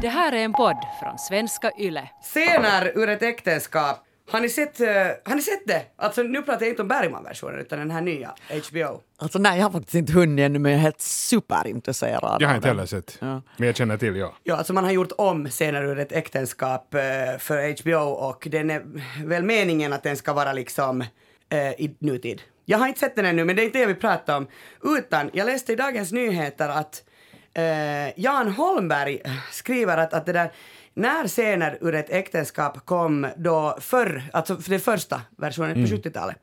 Det här är en podd från svenska YLE. Scener ur ett äktenskap. Har ni sett, eh, har ni sett det? Alltså nu pratar jag inte om Bergman-versionen utan den här nya HBO. Alltså nej, jag har faktiskt inte hunnit ännu men jag är helt superintresserad. Jag har inte heller sett. Ja. Men jag känner till, ja. Ja, alltså man har gjort om scener ur ett äktenskap eh, för HBO och den är väl meningen att den ska vara liksom eh, i nutid. Jag har inte sett den ännu men det är inte det vi pratar om. Utan jag läste i Dagens Nyheter att eh, Jan Holmberg skriver att, att det där när scener ur ett äktenskap kom då förr, alltså för den första versionen på 70-talet,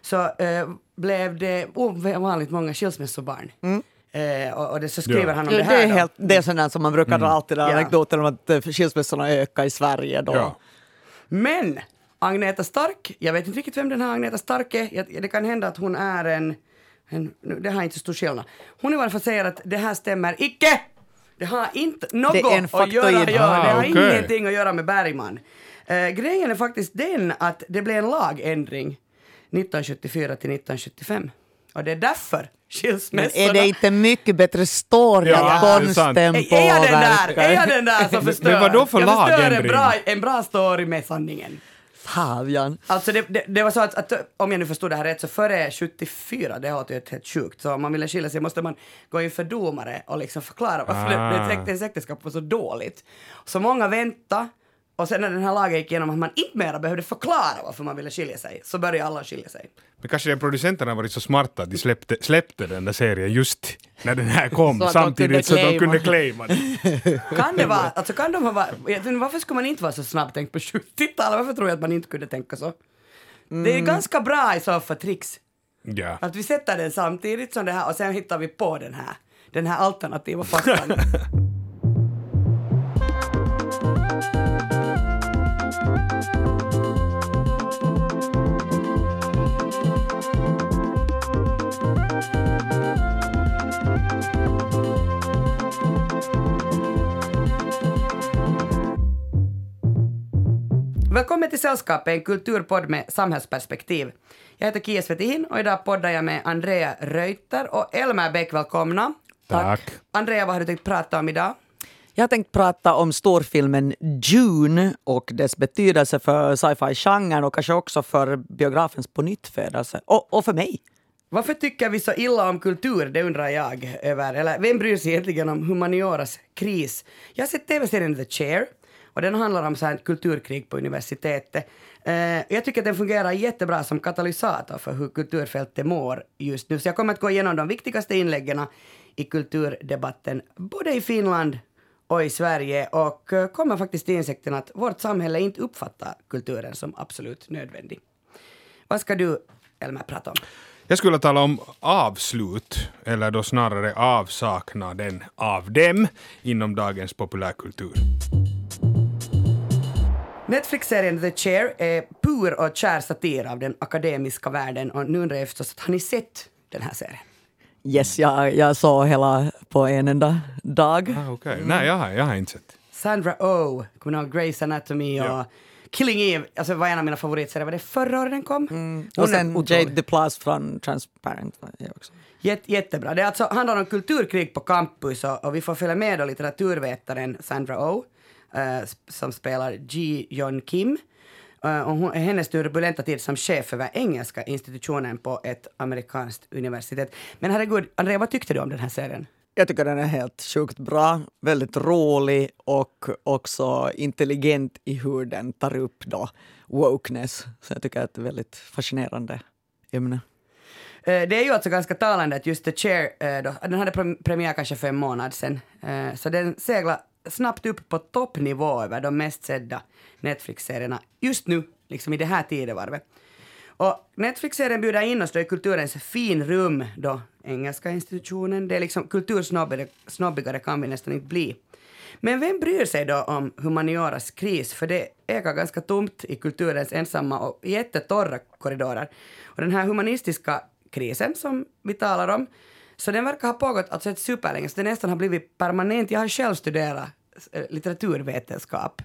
så eh, blev det ovanligt många skilsmässobarn. Eh, och, och det, så skriver Ja. han om det det, här är då. helt, det är där som man brukar dra alltid Ja. anekdoten om att eh, skilsmässorna ökar i Sverige då. Ja. Men Agneta Stark, jag vet inte riktigt vem den här Agneta Stark är. Det kan hända att hon är en... det har inte så stor skillnad. Hon i varje fall säger att det här stämmer icke! Det har inte något Det är en att göra, ja, det har okej. ingenting att göra med Bergman. Eh, grejen är faktiskt den att det blev en lagändring 1974 till 1975. Och det är därför Men är det inte mycket bättre story Ja, att konsten Är, är jag den där? påverkar? Är jag den där som förstör? men vadå för jag förstör en lagändring? bra, en bra story med sanningen. Fabian. Alltså det, det, det var så att, att, om jag nu förstod det här rätt, så före 74, det låter ju helt sjukt, så om man ville skilja sig måste man gå inför domare och liksom förklara varför Ah. det, det, ens äktenskap var så dåligt. Så många väntade, och sen när den här lagen gick igenom att man inte mera behövde förklara varför man ville skilja sig, så började alla skilja sig. Men kanske de producenterna varit så smarta att de släppte, släppte den där serien just när den här kom Så samtidigt kunde så att de kunde claima den. Kan det vara, alltså kan de ha varit, varför skulle man inte vara så snabbtänkt på 70-talet? Varför tror jag att man inte kunde tänka så? Det är ganska bra i så fall tricks. Ja. Att vi sätter den samtidigt som det här och sen hittar vi på den här, den här alternativa faktan. Välkommen till Sällskapet, en kulturpodd med samhällsperspektiv. Jag heter Kia Svetihin och idag poddar jag med Andrea Reuter och Elmer Bäck. Välkomna. Tack. Andrea, vad har du tänkt prata om idag? Jag har tänkt prata om storfilmen Dune och dess betydelse för sci-fi-genren och kanske också för biografens pånyttfödelse. Och, och för mig. Varför tycker vi så illa om kultur? Det undrar jag över. Eller vem bryr sig egentligen om humanioras kris? Jag har sett tv-serien The Chair och den handlar om så här kulturkrig på universitetet. Eh, jag tycker att den fungerar jättebra som katalysator för hur kulturfältet mår just nu. Så jag kommer att gå igenom de viktigaste inläggen i kulturdebatten både i Finland och i Sverige och eh, kommer faktiskt till insikten att vårt samhälle inte uppfattar kulturen som absolut nödvändig. Vad ska du, Elmer, prata om? Jag skulle tala om avslut, eller då snarare avsaknaden av dem inom dagens populärkultur. Netflix-serien The Chair är pur och kär satir av den akademiska världen och nu undrar jag förstås, har ni sett den här serien? Yes, jag, jag såg hela på en enda dag. Ah, okay. Nej, jag har, jag har inte sett. Sandra Oh, kommer ni ihåg Grey's Anatomy och Ja. Killing Eve, alltså var en av mina favoritserier, var det förra året den kom? Hon Och sen. Jade DePlas från Transparent. också. Jätte, jättebra. Det är alltså, handlar om kulturkrig på campus och, och vi får följa med då litteraturvetaren Sandra Oh eh, som spelar Ji Yeon Kim. Eh, och hon, hennes turbulenta tid som chef över engelska institutionen på ett amerikanskt universitet. Men herregud, Andrea, vad tyckte du om den här serien? Jag tycker den är helt sjukt bra, väldigt rolig och också intelligent i hur den tar upp då wokeness. Så jag tycker att det är ett väldigt fascinerande ämne. Eh, Det är ju alltså ganska talande att just The Chair, då, den hade pre- premiär kanske för en månad sedan, så den seglar snabbt upp på toppnivå över de mest sedda Netflix-serierna just nu, liksom i det här tidevarvet. Och Netflix-serien bjuder in oss då i kulturens finrum då, engelska institutionen, det är liksom kultursnobbigare snobbigare kan vi nästan inte bli. Men vem bryr sig då om humanioras kris? För det ekar ganska tomt i kulturens ensamma och jättetorra korridorer. Och den här humanistiska krisen som vi talar om, så den verkar ha pågått alltså ett superlänge, så det nästan har blivit permanent. Jag har själv studerat eh, litteraturvetenskap.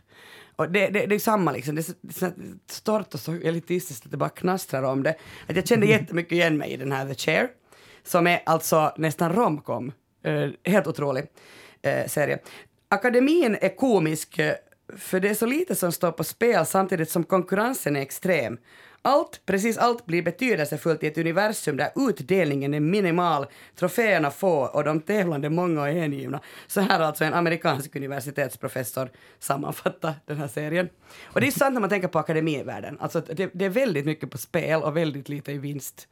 Och det, det, det är samma liksom, det är så, stort och så elitistiskt att det bara knastrar om det. Att jag kände jättemycket igen mig i den här The Chair, som är alltså nästan romcom. Eh, helt otrolig eh, serie. akademin är komisk för det är så lite som står på spel samtidigt som konkurrensen är extrem. Allt, precis allt blir betydelsefullt i ett universum där utdelningen är minimal, troféerna få och de tävlande många och hängivna. Så här alltså en amerikansk universitetsprofessor sammanfattar den här serien. Och det är sant när man tänker på akademivärlden. Alltså det, det är väldigt mycket på spel och väldigt lite i vinst.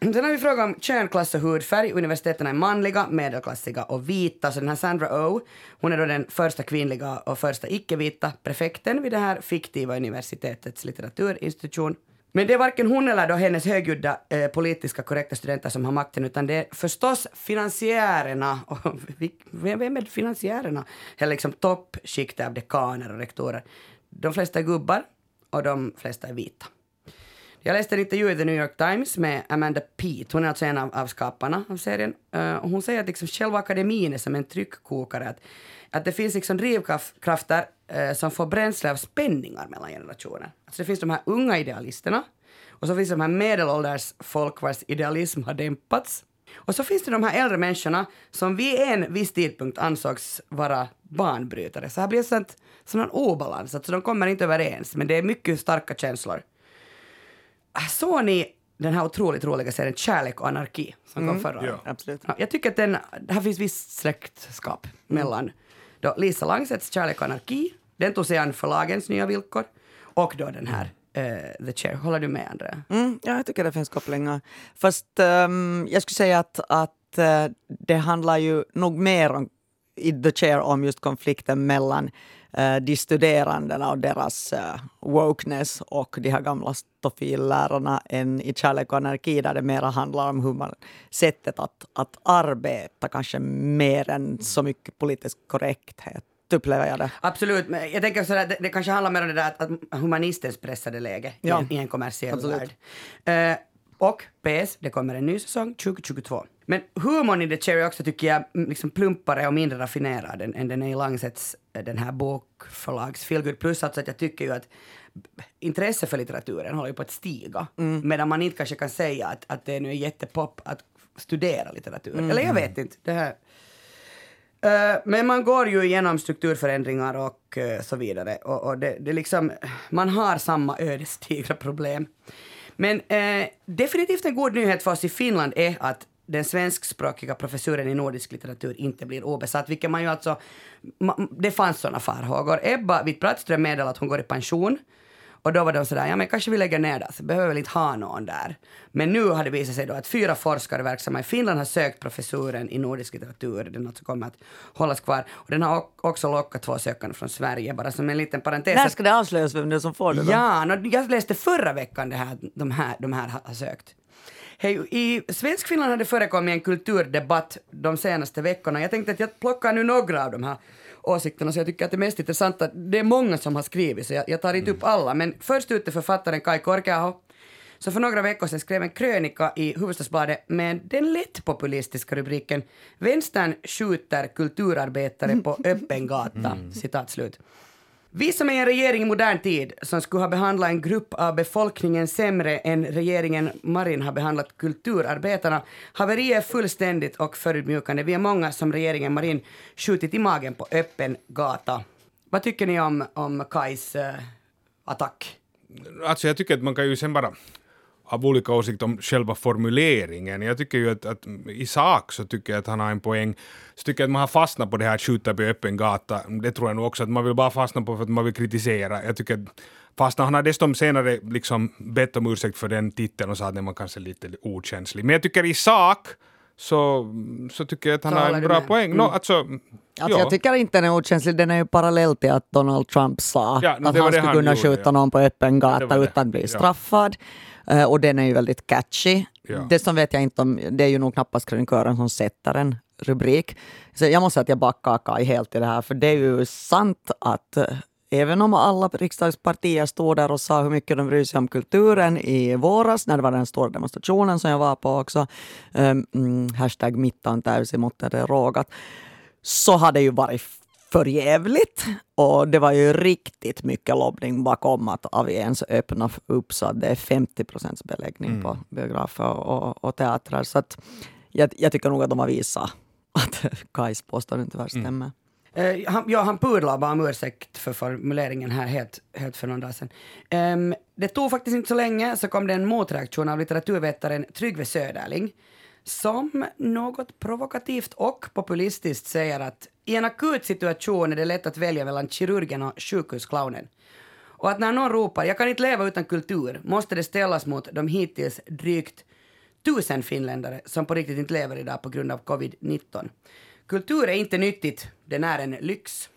Mm. Sen har vi frågan om kön, klass och hudfärg. Universiteten är manliga, medelklassiga och vita. Så den här Sandra Oh, hon är då den första kvinnliga och första icke-vita prefekten vid det här fiktiva universitetet universitetets litteraturinstitution. Men det är varken hon eller då hennes högljudda eh, politiska korrekta studenter som har makten utan det är förstås finansiärerna. Och vem vem är finansiärerna? Eller liksom toppskiktet av dekaner och rektorer. De flesta är gubbar och de flesta är vita. Jag läste en intervju i The New York Times med Amanda Peet, hon är alltså en av, av skaparna av serien. Uh, och hon säger att liksom själva akademin är som en tryckkokare. Att, att det finns liksom drivkrafter eh, som får bränsle av spänningar mellan generationer. Alltså det finns de här unga idealisterna och så finns det de här medelålders folk vars idealism har dämpats. Och så finns det de här äldre människorna som vid en viss tidpunkt ansågs vara banbrytare. Så här blir det sånt, sån här obalans, alltså de kommer inte överens, men det är mycket starka känslor. Såg ni den här otroligt roliga serien Kärlek och anarki som kom förra året? Ja. Absolut. Ja, jag tycker att den, här finns visst släktskap mellan då Lisa Langsets Kärlek och anarki, den tog sig an förlagens nya villkor, och då den här uh, The Chair. Håller du med, Andrea? Mm, ja, jag tycker det finns kopplingar. Fast um, jag skulle säga att, att uh, det handlar ju nog mer om, i The Chair om just konflikten mellan uh, de studerandena och deras uh, wokeness och de här gamla stofillärarna än i Kärlek och anarki där det mera handlar om hur man, sättet att, att arbeta kanske mer än så mycket politisk korrekthet upplever jag det. Absolut, men jag tänker sådär, det, det kanske handlar mer om det där att, att humanistens pressade läge i, Ja. en, i en kommersiell Absolut. värld. Eh, och PS, det kommer en ny säsong 2022. Men humorn i The Cherry också tycker jag mm, liksom plumpare och mindre raffinerad än, än den är i Langsets eh, den här bokförlags feelgood. Plus alltså att jag tycker ju att intresse för litteraturen håller ju på att stiga. Medan man inte kanske kan säga att, att det nu är jättepop att studera litteratur. Eller jag vet inte. Det här, Eh, men man går ju igenom strukturförändringar och eh, så vidare. Och, och det, det liksom, man har samma ödesdigra problem. Men eh, definitivt en god nyhet för oss i Finland är att den svenskspråkiga professuren i nordisk litteratur inte blir obesatt, vilket man ju alltså... ma- Det fanns sådana farhågor. Ebba Witt-Brattström meddelade att hon går i pension. Och då var de sådär, ja men kanske vi lägger ner det, så behöver väl inte ha någon där. Men nu har det visat sig då att fyra forskare verksamma i Finland har sökt professuren i nordisk litteratur. Den alltså kommer att hållas kvar. Och den har också lockat två sökande från Sverige, bara som en liten parentes. När ska det avslöjas vem det är som får det? Då? Ja, nå, jag läste förra veckan det här, de, här, de här har har sökt. Hej, I Svenskfinland har det förekommit en kulturdebatt de senaste veckorna. Jag tänkte att jag plockar nu några av de här åsikterna, så jag tycker att det mest intressanta, det är många som har skrivit, så jag, jag tar inte upp alla. Men först ut är författaren Kai Korkeaho, som för några veckor sedan skrev en krönika i Hufvudstadsbladet med den lätt populistiska rubriken “Vänstern skjuter kulturarbetare på öppen gata”. Citat slut. Vi som är en regering i modern tid som skulle ha behandlat en grupp av befolkningen sämre än regeringen Marin har behandlat kulturarbetarna. Haveriet är fullständigt och förödmjukande. Vi är många som regeringen Marin skjutit i magen på öppen gata. Vad tycker ni om, om Kais uh, attack? Alltså jag tycker att man kan ju sen bara ha olika åsikter om själva formuleringen. Jag tycker ju att, att i sak så tycker jag att han har en poäng. Så tycker jag att man har fastnat på det här att skjuta på öppen gata. Det tror jag nog också att man vill bara fastna på för att man vill kritisera. Jag tycker att fastna, han har dessutom senare liksom bett om ursäkt för den titeln och sa att den var kanske lite okänslig. Men jag tycker i sak så, så tycker jag att han har en bra med? poäng. No, alltså, Alltså, Jag tycker inte den är okänslig, den är ju parallell till att Donald Trump sa Ja, att han skulle han kunna gjorde, skjuta ja. någon på öppen gata utan att bli straffad. Och den är ju väldigt catchy. Ja. Det som vet jag inte om, det är ju nog knappast krönikören som sätter en rubrik. Så jag måste säga att jag backar Kai helt i det här, för det är ju sant att eh, Även om alla riksdagspartier stod där och sa hur mycket de bryr sig om kulturen i våras, när det var den stora demonstrationen som jag var på också, um, hashtag mittan det är rågat, så har det ju varit för jävligt. Och det var ju riktigt mycket lobbning bakom att Avi ens öppna upp så att det är 50 procents beläggning på biografer och, och teatrar. Så att jag, jag tycker nog att de har visat att Kajs påstående tyvärr stämmer. Eh, han, ja, han pudlar bara om ursäkt för formuleringen här helt, helt för någon dag sedan. Ehm, det tog faktiskt inte så länge så kom det en motreaktion av litteraturvetaren Tryggve Söderling som något provokativt och populistiskt säger att i en akut situation är det lätt att välja mellan kirurgen och sjukhusclownen. Och att när någon ropar “jag kan inte leva utan kultur” måste det ställas mot de hittills drygt tusen finländare som på riktigt inte lever idag på grund av covid-19. Kultur är inte nyttigt, den är en lyx.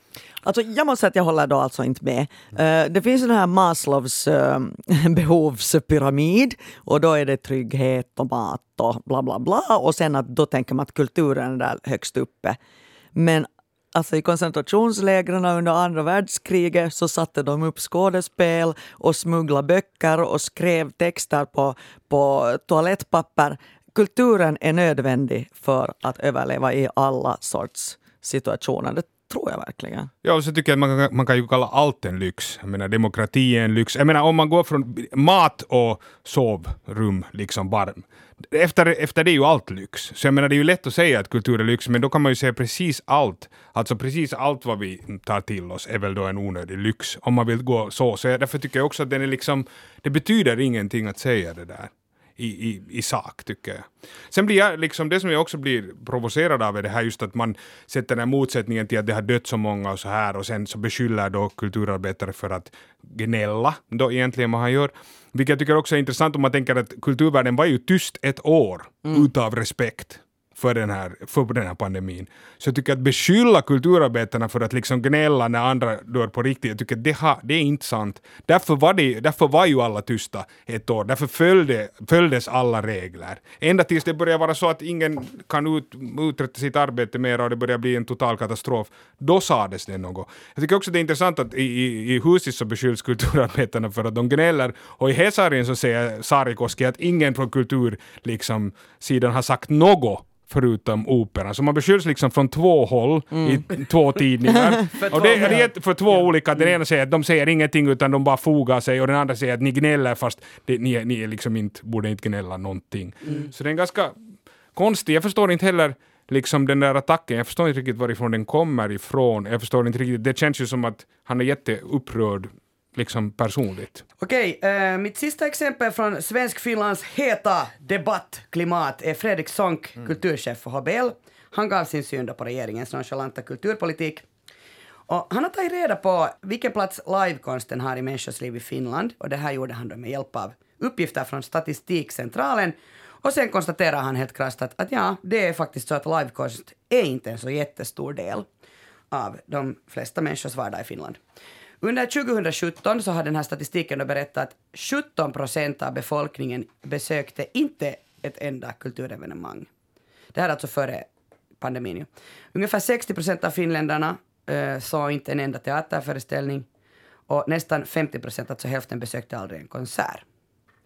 Alltså, jag måste säga att jag håller då alltså inte med. Uh, det finns den här Maslows uh, behovspyramid och då är det trygghet och mat och bla bla bla och sen att då tänker man att kulturen är där högst uppe. Men alltså i koncentrationslägren under andra världskriget så satte de upp skådespel och smugglade böcker och skrev texter på, på toalettpapper. Kulturen är nödvändig för att överleva i alla sorts situationer. Det tror jag verkligen. Ja, och så tycker jag att man kan, man kan ju kalla allt en lyx. Jag menar, demokrati är en lyx. Jag menar, om man går från mat och sovrum, liksom bara efter, efter det är ju allt lyx. Så jag menar det är ju lätt att säga att kultur är lyx, men då kan man ju säga precis allt. Alltså precis allt vad vi tar till oss är väl då en onödig lyx, om man vill gå så. Så jag, därför tycker jag också att den är liksom, det betyder ingenting att säga det där. I, i, i sak, tycker jag. Sen blir jag, liksom, det som jag också blir provocerad av är det här just att man sätter den här motsättningen till att det har dött så många och så här och sen så beskyller då kulturarbetare för att gnälla, då egentligen vad han gör. Vilket jag tycker också är intressant om man tänker att kulturvärlden var ju tyst ett år mm. utav respekt för den, här, för den här pandemin. Så jag tycker att beskylla kulturarbetarna för att liksom gnälla när andra dör på riktigt, jag tycker att det, ha, det är inte sant. Därför var, det, därför var ju alla tysta ett år, därför följde, följdes alla regler. Ända tills det började vara så att ingen kan ut, uträtta sitt arbete mer och det börjar bli en total katastrof, då sades det något. Jag tycker också att det är intressant att i, i, i Husis så beskylls kulturarbetarna för att de gnäller och i Hesarien så säger Sarikoski att ingen från kultursidan liksom, har sagt något förutom operan. Så man beskylls liksom från två håll mm. i två tidningar. och det, det är för två olika. Den ena säger att de säger ingenting utan de bara fogar sig och den andra säger att ni gnäller fast det, ni, ni liksom inte, borde inte gnälla någonting. Mm. Så det är en ganska konstig, jag förstår inte heller liksom den där attacken, jag förstår inte riktigt varifrån den kommer ifrån. Jag förstår inte riktigt, det känns ju som att han är jätteupprörd liksom personligt. Okej, äh, mitt sista exempel från Svensk-Finlands heta debattklimat är Fredrik Sonck, mm. kulturchef för HBL. Han gav sin syn på regeringens nonchalanta kulturpolitik. Och han har tagit reda på vilken plats livekonsten har i människors liv i Finland och det här gjorde han då med hjälp av uppgifter från Statistikcentralen och sen konstaterar han helt krasst att, att ja, det är faktiskt så att livekonst är inte en så jättestor del av de flesta människors vardag i Finland. Under 2017 så har den här statistiken då berättat att 17 procent av befolkningen besökte inte ett enda kulturevenemang. Det här är alltså före pandemin. Ju. Ungefär 60 procent av finländarna uh, såg inte en enda teaterföreställning och nästan 50 procent, alltså hälften, besökte aldrig en konsert.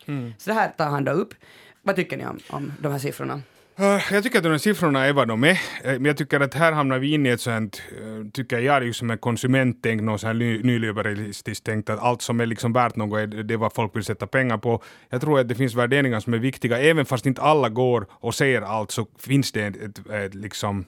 Mm. Så det här tar han då upp. Vad tycker ni om, om de här siffrorna? Eh, jag tycker att de här siffrorna är vad de är. Eh, men jag tycker att här hamnar vi in i ett sånt, eh, tycker jag, just en konsumenttänk, något sånt här nyliberalistiskt tänkt att allt som är liksom värt något är det vad folk vill sätta pengar på. Jag tror att det finns värderingar som är viktiga, även fast inte alla går och ser allt så finns det ett, ett, ett, liksom,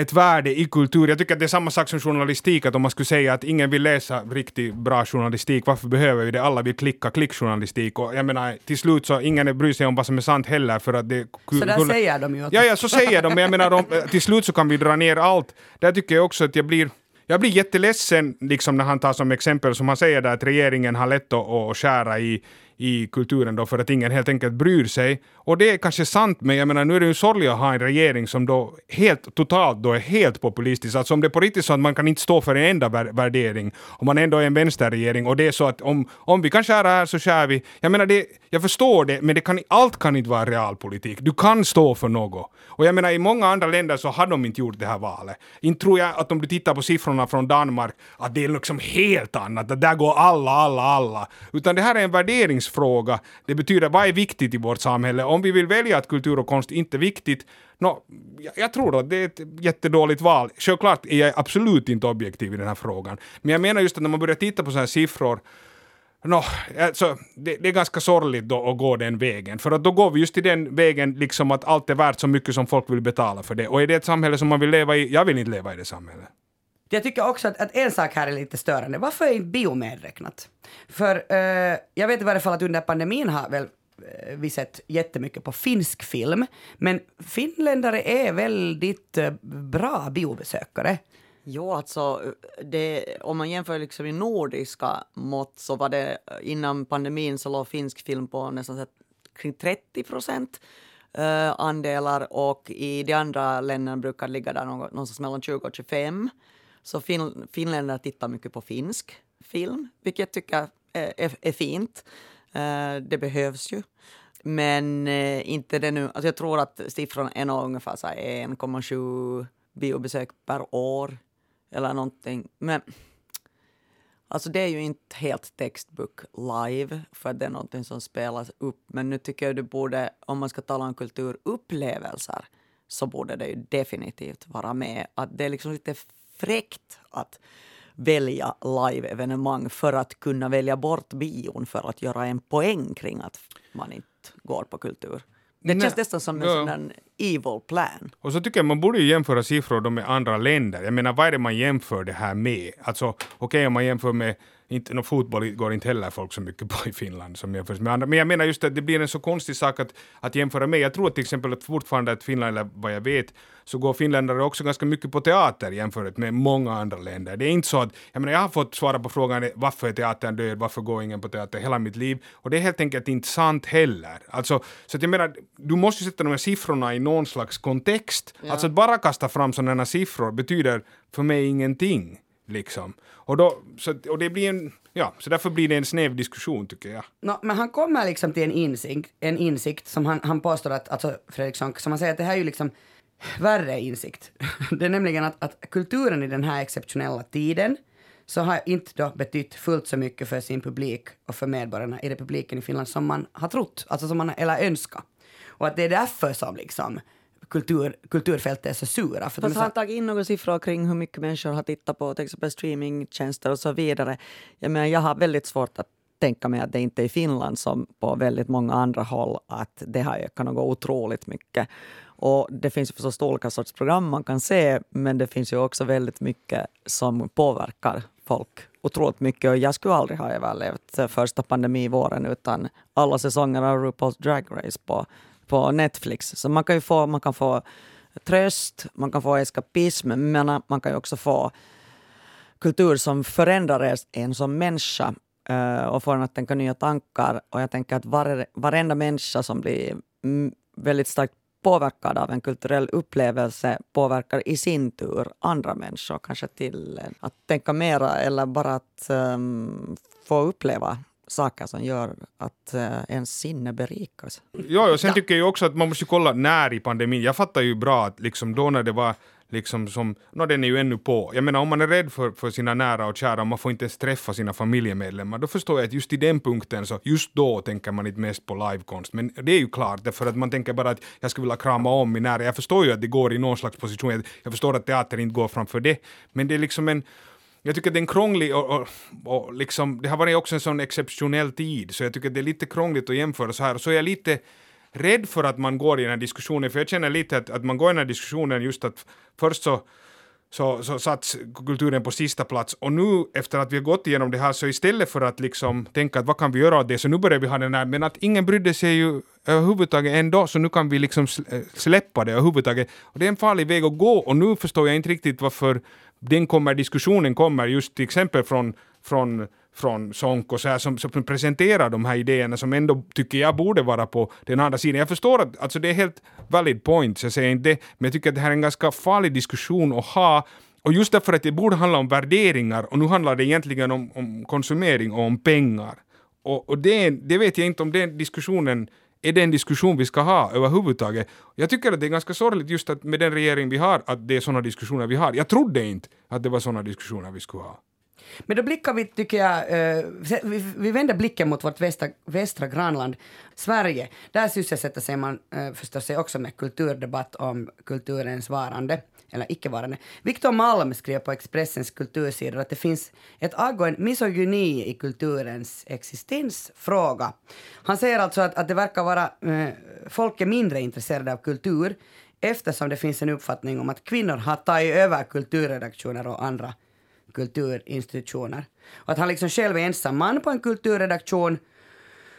ett värde i kultur. Jag tycker att det är samma sak som journalistik, att om man skulle säga att ingen vill läsa riktigt bra journalistik, varför behöver vi det? Alla vill klicka klickjournalistik och jag menar till slut så ingen bryr sig om vad som är sant heller för att det... Så där säger de ju. Ja, ja, så säger de, men jag menar, de, till slut så kan vi dra ner allt. Där tycker jag också att jag blir jag blir jätteledsen liksom när han tar som exempel, som han säger där, att regeringen har lätt att, att skära i, i kulturen då för att ingen helt enkelt bryr sig. Och det är kanske sant, men jag menar nu är det ju sorgligt att ha en regering som då helt totalt då är helt populistisk. Alltså om det är på riktigt så att man kan inte stå för en enda värdering, om man ändå är en vänsterregering och det är så att om, om vi kan skära här så skär vi. Jag menar det, jag förstår det, men det kan, allt kan inte vara realpolitik. Du kan stå för något. Och jag menar i många andra länder så har de inte gjort det här valet. Inte tror jag att om du tittar på siffrorna från Danmark, att det är liksom helt annat, att där går alla, alla, alla. Utan det här är en värderingsfråga. Det betyder vad är viktigt i vårt samhälle. Om vi vill välja att kultur och konst inte är viktigt, no, jag, jag tror att det är ett jättedåligt val. Självklart är jag absolut inte objektiv i den här frågan. Men jag menar just att när man börjar titta på sådana här siffror No, alltså, det, det, är ganska sorgligt då att gå den vägen. För att då går vi just till den vägen liksom att allt är värt så mycket som folk vill betala för det. Och är det ett samhälle som man vill leva i? Jag vill inte leva i det samhället. Jag tycker också att, att, en sak här är lite störande. Varför är inte bio medräknat? För uh, jag vet i varje fall att under pandemin har väl eh, vi sett jättemycket på finsk film. Men finländare är väldigt eh, bra biobesökare. Jo, alltså det, om man jämför liksom i nordiska mått så var det innan pandemin så låg finsk film på nästan kring 30 procent andelar och i de andra länderna brukar det ligga där någonstans mellan 20 och 25. Så fin, finländare tittar mycket på finsk film, vilket jag tycker är, är, är fint. Uh, det behövs ju. Men uh, inte det nu. Alltså jag tror att siffran är nog ungefär 1,7 biobesök per år eller någonting. Men alltså det är ju inte helt textbook live för det är någonting som spelas upp. Men nu tycker jag du borde, om man ska tala om kulturupplevelser, så borde det ju definitivt vara med. Att det är liksom lite fräckt att välja live-evenemang för att kunna välja bort bion för att göra en poäng kring att man inte går på kultur. Det känns nästan som en ja. sån evil plan. Och så tycker jag man borde ju jämföra siffror med andra länder. Jag menar, vad är det man jämför det här med? Alltså, okej okay, om man jämför med inte, no, fotboll går inte heller folk så mycket på i Finland som jämförs med andra. Men jag menar just att det blir en så konstig sak att, att jämföra med. Jag tror till exempel att fortfarande att Finland, eller vad jag vet, så går finländare också ganska mycket på teater jämfört med många andra länder. Det är inte så att, jag menar jag har fått svara på frågan varför är teatern död, varför går ingen på teater hela mitt liv? Och det är helt enkelt inte sant heller. Alltså, så att jag menar, du måste sätta de här siffrorna i någon slags kontext. Ja. Alltså att bara kasta fram sådana siffror betyder för mig ingenting. Liksom. Och, då, så, och det blir en, ja, så därför blir det en snäv diskussion tycker jag. No, men han kommer liksom till en insikt, en insikt som han, han påstår att, alltså Fredrik Sonck, som han säger att det här är ju liksom värre insikt. det är nämligen att, att kulturen i den här exceptionella tiden så har inte då betytt fullt så mycket för sin publik och för medborgarna i republiken i Finland som man har trott, alltså som man eller önskat. Och att det är därför som liksom kultur, kulturfältet är så sura. För Fast har han tagit in några siffror kring hur mycket människor har tittat på till exempel streamingtjänster och så vidare? Jag, menar, jag har väldigt svårt att tänka mig att det inte är i Finland som på väldigt många andra håll att det har ökat något otroligt mycket. Och det finns förstås olika sorts program man kan se men det finns ju också väldigt mycket som påverkar folk otroligt mycket och jag skulle aldrig ha överlevt första pandemivåren utan alla säsonger av RuPaul's Drag Race på på Netflix. Så man kan ju få, man kan få tröst, man kan få eskapism, men man kan ju också få kultur som förändrar en som människa eh, och får en att tänka nya tankar. Och jag tänker att var, varenda människa som blir mm, väldigt starkt påverkad av en kulturell upplevelse påverkar i sin tur andra människor, kanske till att tänka mera eller bara att um, få uppleva saker som gör att uh, ens sinne berikas. Ja, och sen ja. tycker jag också att man måste kolla när i pandemin. Jag fattar ju bra att liksom då när det var liksom som, no den är ju ännu på. Jag menar om man är rädd för, för sina nära och kära och man får inte ens träffa sina familjemedlemmar, då förstår jag att just i den punkten så just då tänker man inte mest på livekonst. Men det är ju klart, därför att man tänker bara att jag skulle vilja krama om min nära. Jag förstår ju att det går i någon slags position, jag förstår att teater inte går framför det, men det är liksom en jag tycker att det är en krånglig och, och, och liksom, det har varit också en sån exceptionell tid, så jag tycker att det är lite krångligt att jämföra så här. Så är jag lite rädd för att man går i den här diskussionen, för jag känner lite att, att man går i den här diskussionen just att först så så, så satt kulturen på sista plats. Och nu efter att vi har gått igenom det här så istället för att liksom tänka att vad kan vi göra av det så nu börjar vi ha den här, men att ingen brydde sig ju överhuvudtaget ändå så nu kan vi liksom släppa det överhuvudtaget. Och det är en farlig väg att gå och nu förstår jag inte riktigt varför den kommer, diskussionen kommer just till exempel från, från från Sonko så här, som, som presenterar de här idéerna som ändå tycker jag borde vara på den andra sidan. Jag förstår att alltså det är helt valid point, jag säger inte det, men jag tycker att det här är en ganska farlig diskussion att ha och just därför att det borde handla om värderingar och nu handlar det egentligen om, om konsumering och om pengar. Och, och det, det vet jag inte om den diskussionen är det en diskussion vi ska ha överhuvudtaget? Jag tycker att det är ganska sorgligt just att med den regering vi har, att det är sådana diskussioner vi har. Jag trodde inte att det var sådana diskussioner vi skulle ha. Men då blickar vi, tycker jag, eh, vi, vänder blicken mot vårt västra, västra grannland Sverige. Där sysselsätter sig man eh, förstås sig också med kulturdebatt om kulturens varande eller icke-varande. Viktor Malm skrev på Expressens kultursidor att det finns ett agg och en misogyni i kulturens existensfråga. Han säger alltså att, att det verkar vara eh, folk är mindre intresserade av kultur eftersom det finns en uppfattning om att kvinnor har tagit över kulturredaktioner och andra kulturinstitutioner. Och att han liksom själv är ensam man på en kulturredaktion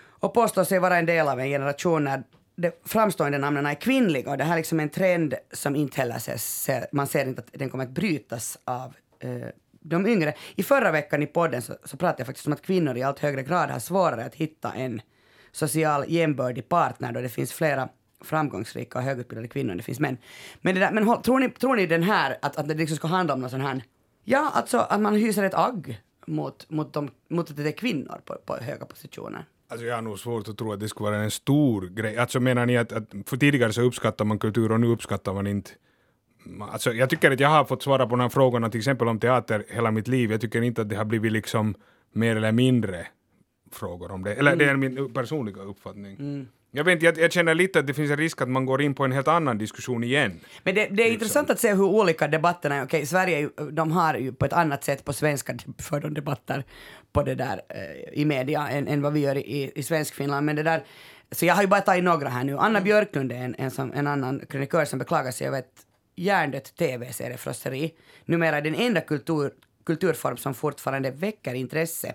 och påstår sig vara en del av en generation när de framstående namnen är kvinnliga och det här är liksom en trend som inte heller ses, man ser inte att den kommer att brytas av eh, de yngre. I förra veckan i podden så, så pratade jag faktiskt om att kvinnor i allt högre grad har svårare att hitta en social jämbördig partner då det finns flera framgångsrika och högutbildade kvinnor än det finns män. Men, det där, men tror, ni, tror ni den här, att, att det liksom ska handla om någon sån här Ja, alltså att man hyser ett agg mot, mot, de, mot att det är kvinnor på, på höga positioner. Alltså jag har nog svårt att tro att det skulle vara en stor grej. Alltså menar ni att, att för tidigare så uppskattar man kultur och nu uppskattar man inte Alltså, jag tycker att jag har fått svara på de här frågorna till exempel om teater hela mitt liv. Jag tycker inte att det har blivit liksom mer eller mindre frågor om det. Eller mm. det är min personliga uppfattning. Mm. Jag, vet, jag, jag känner lite att det finns en risk att man går in på en helt annan diskussion igen. Men det, det är liksom. intressant att se hur olika debatterna är. Okej, Sverige de har ju på ett annat sätt på svenska för de debatter på det där eh, i media än, än vad vi gör i, i svensk Finland. Men det där, så jag har ju bara tagit några här nu. Anna Björklund är en, en, som, en annan krönikör som beklagar sig över ett hjärndött tv-seriefrosseri. Numera är den enda kultur, kulturform som fortfarande väcker intresse.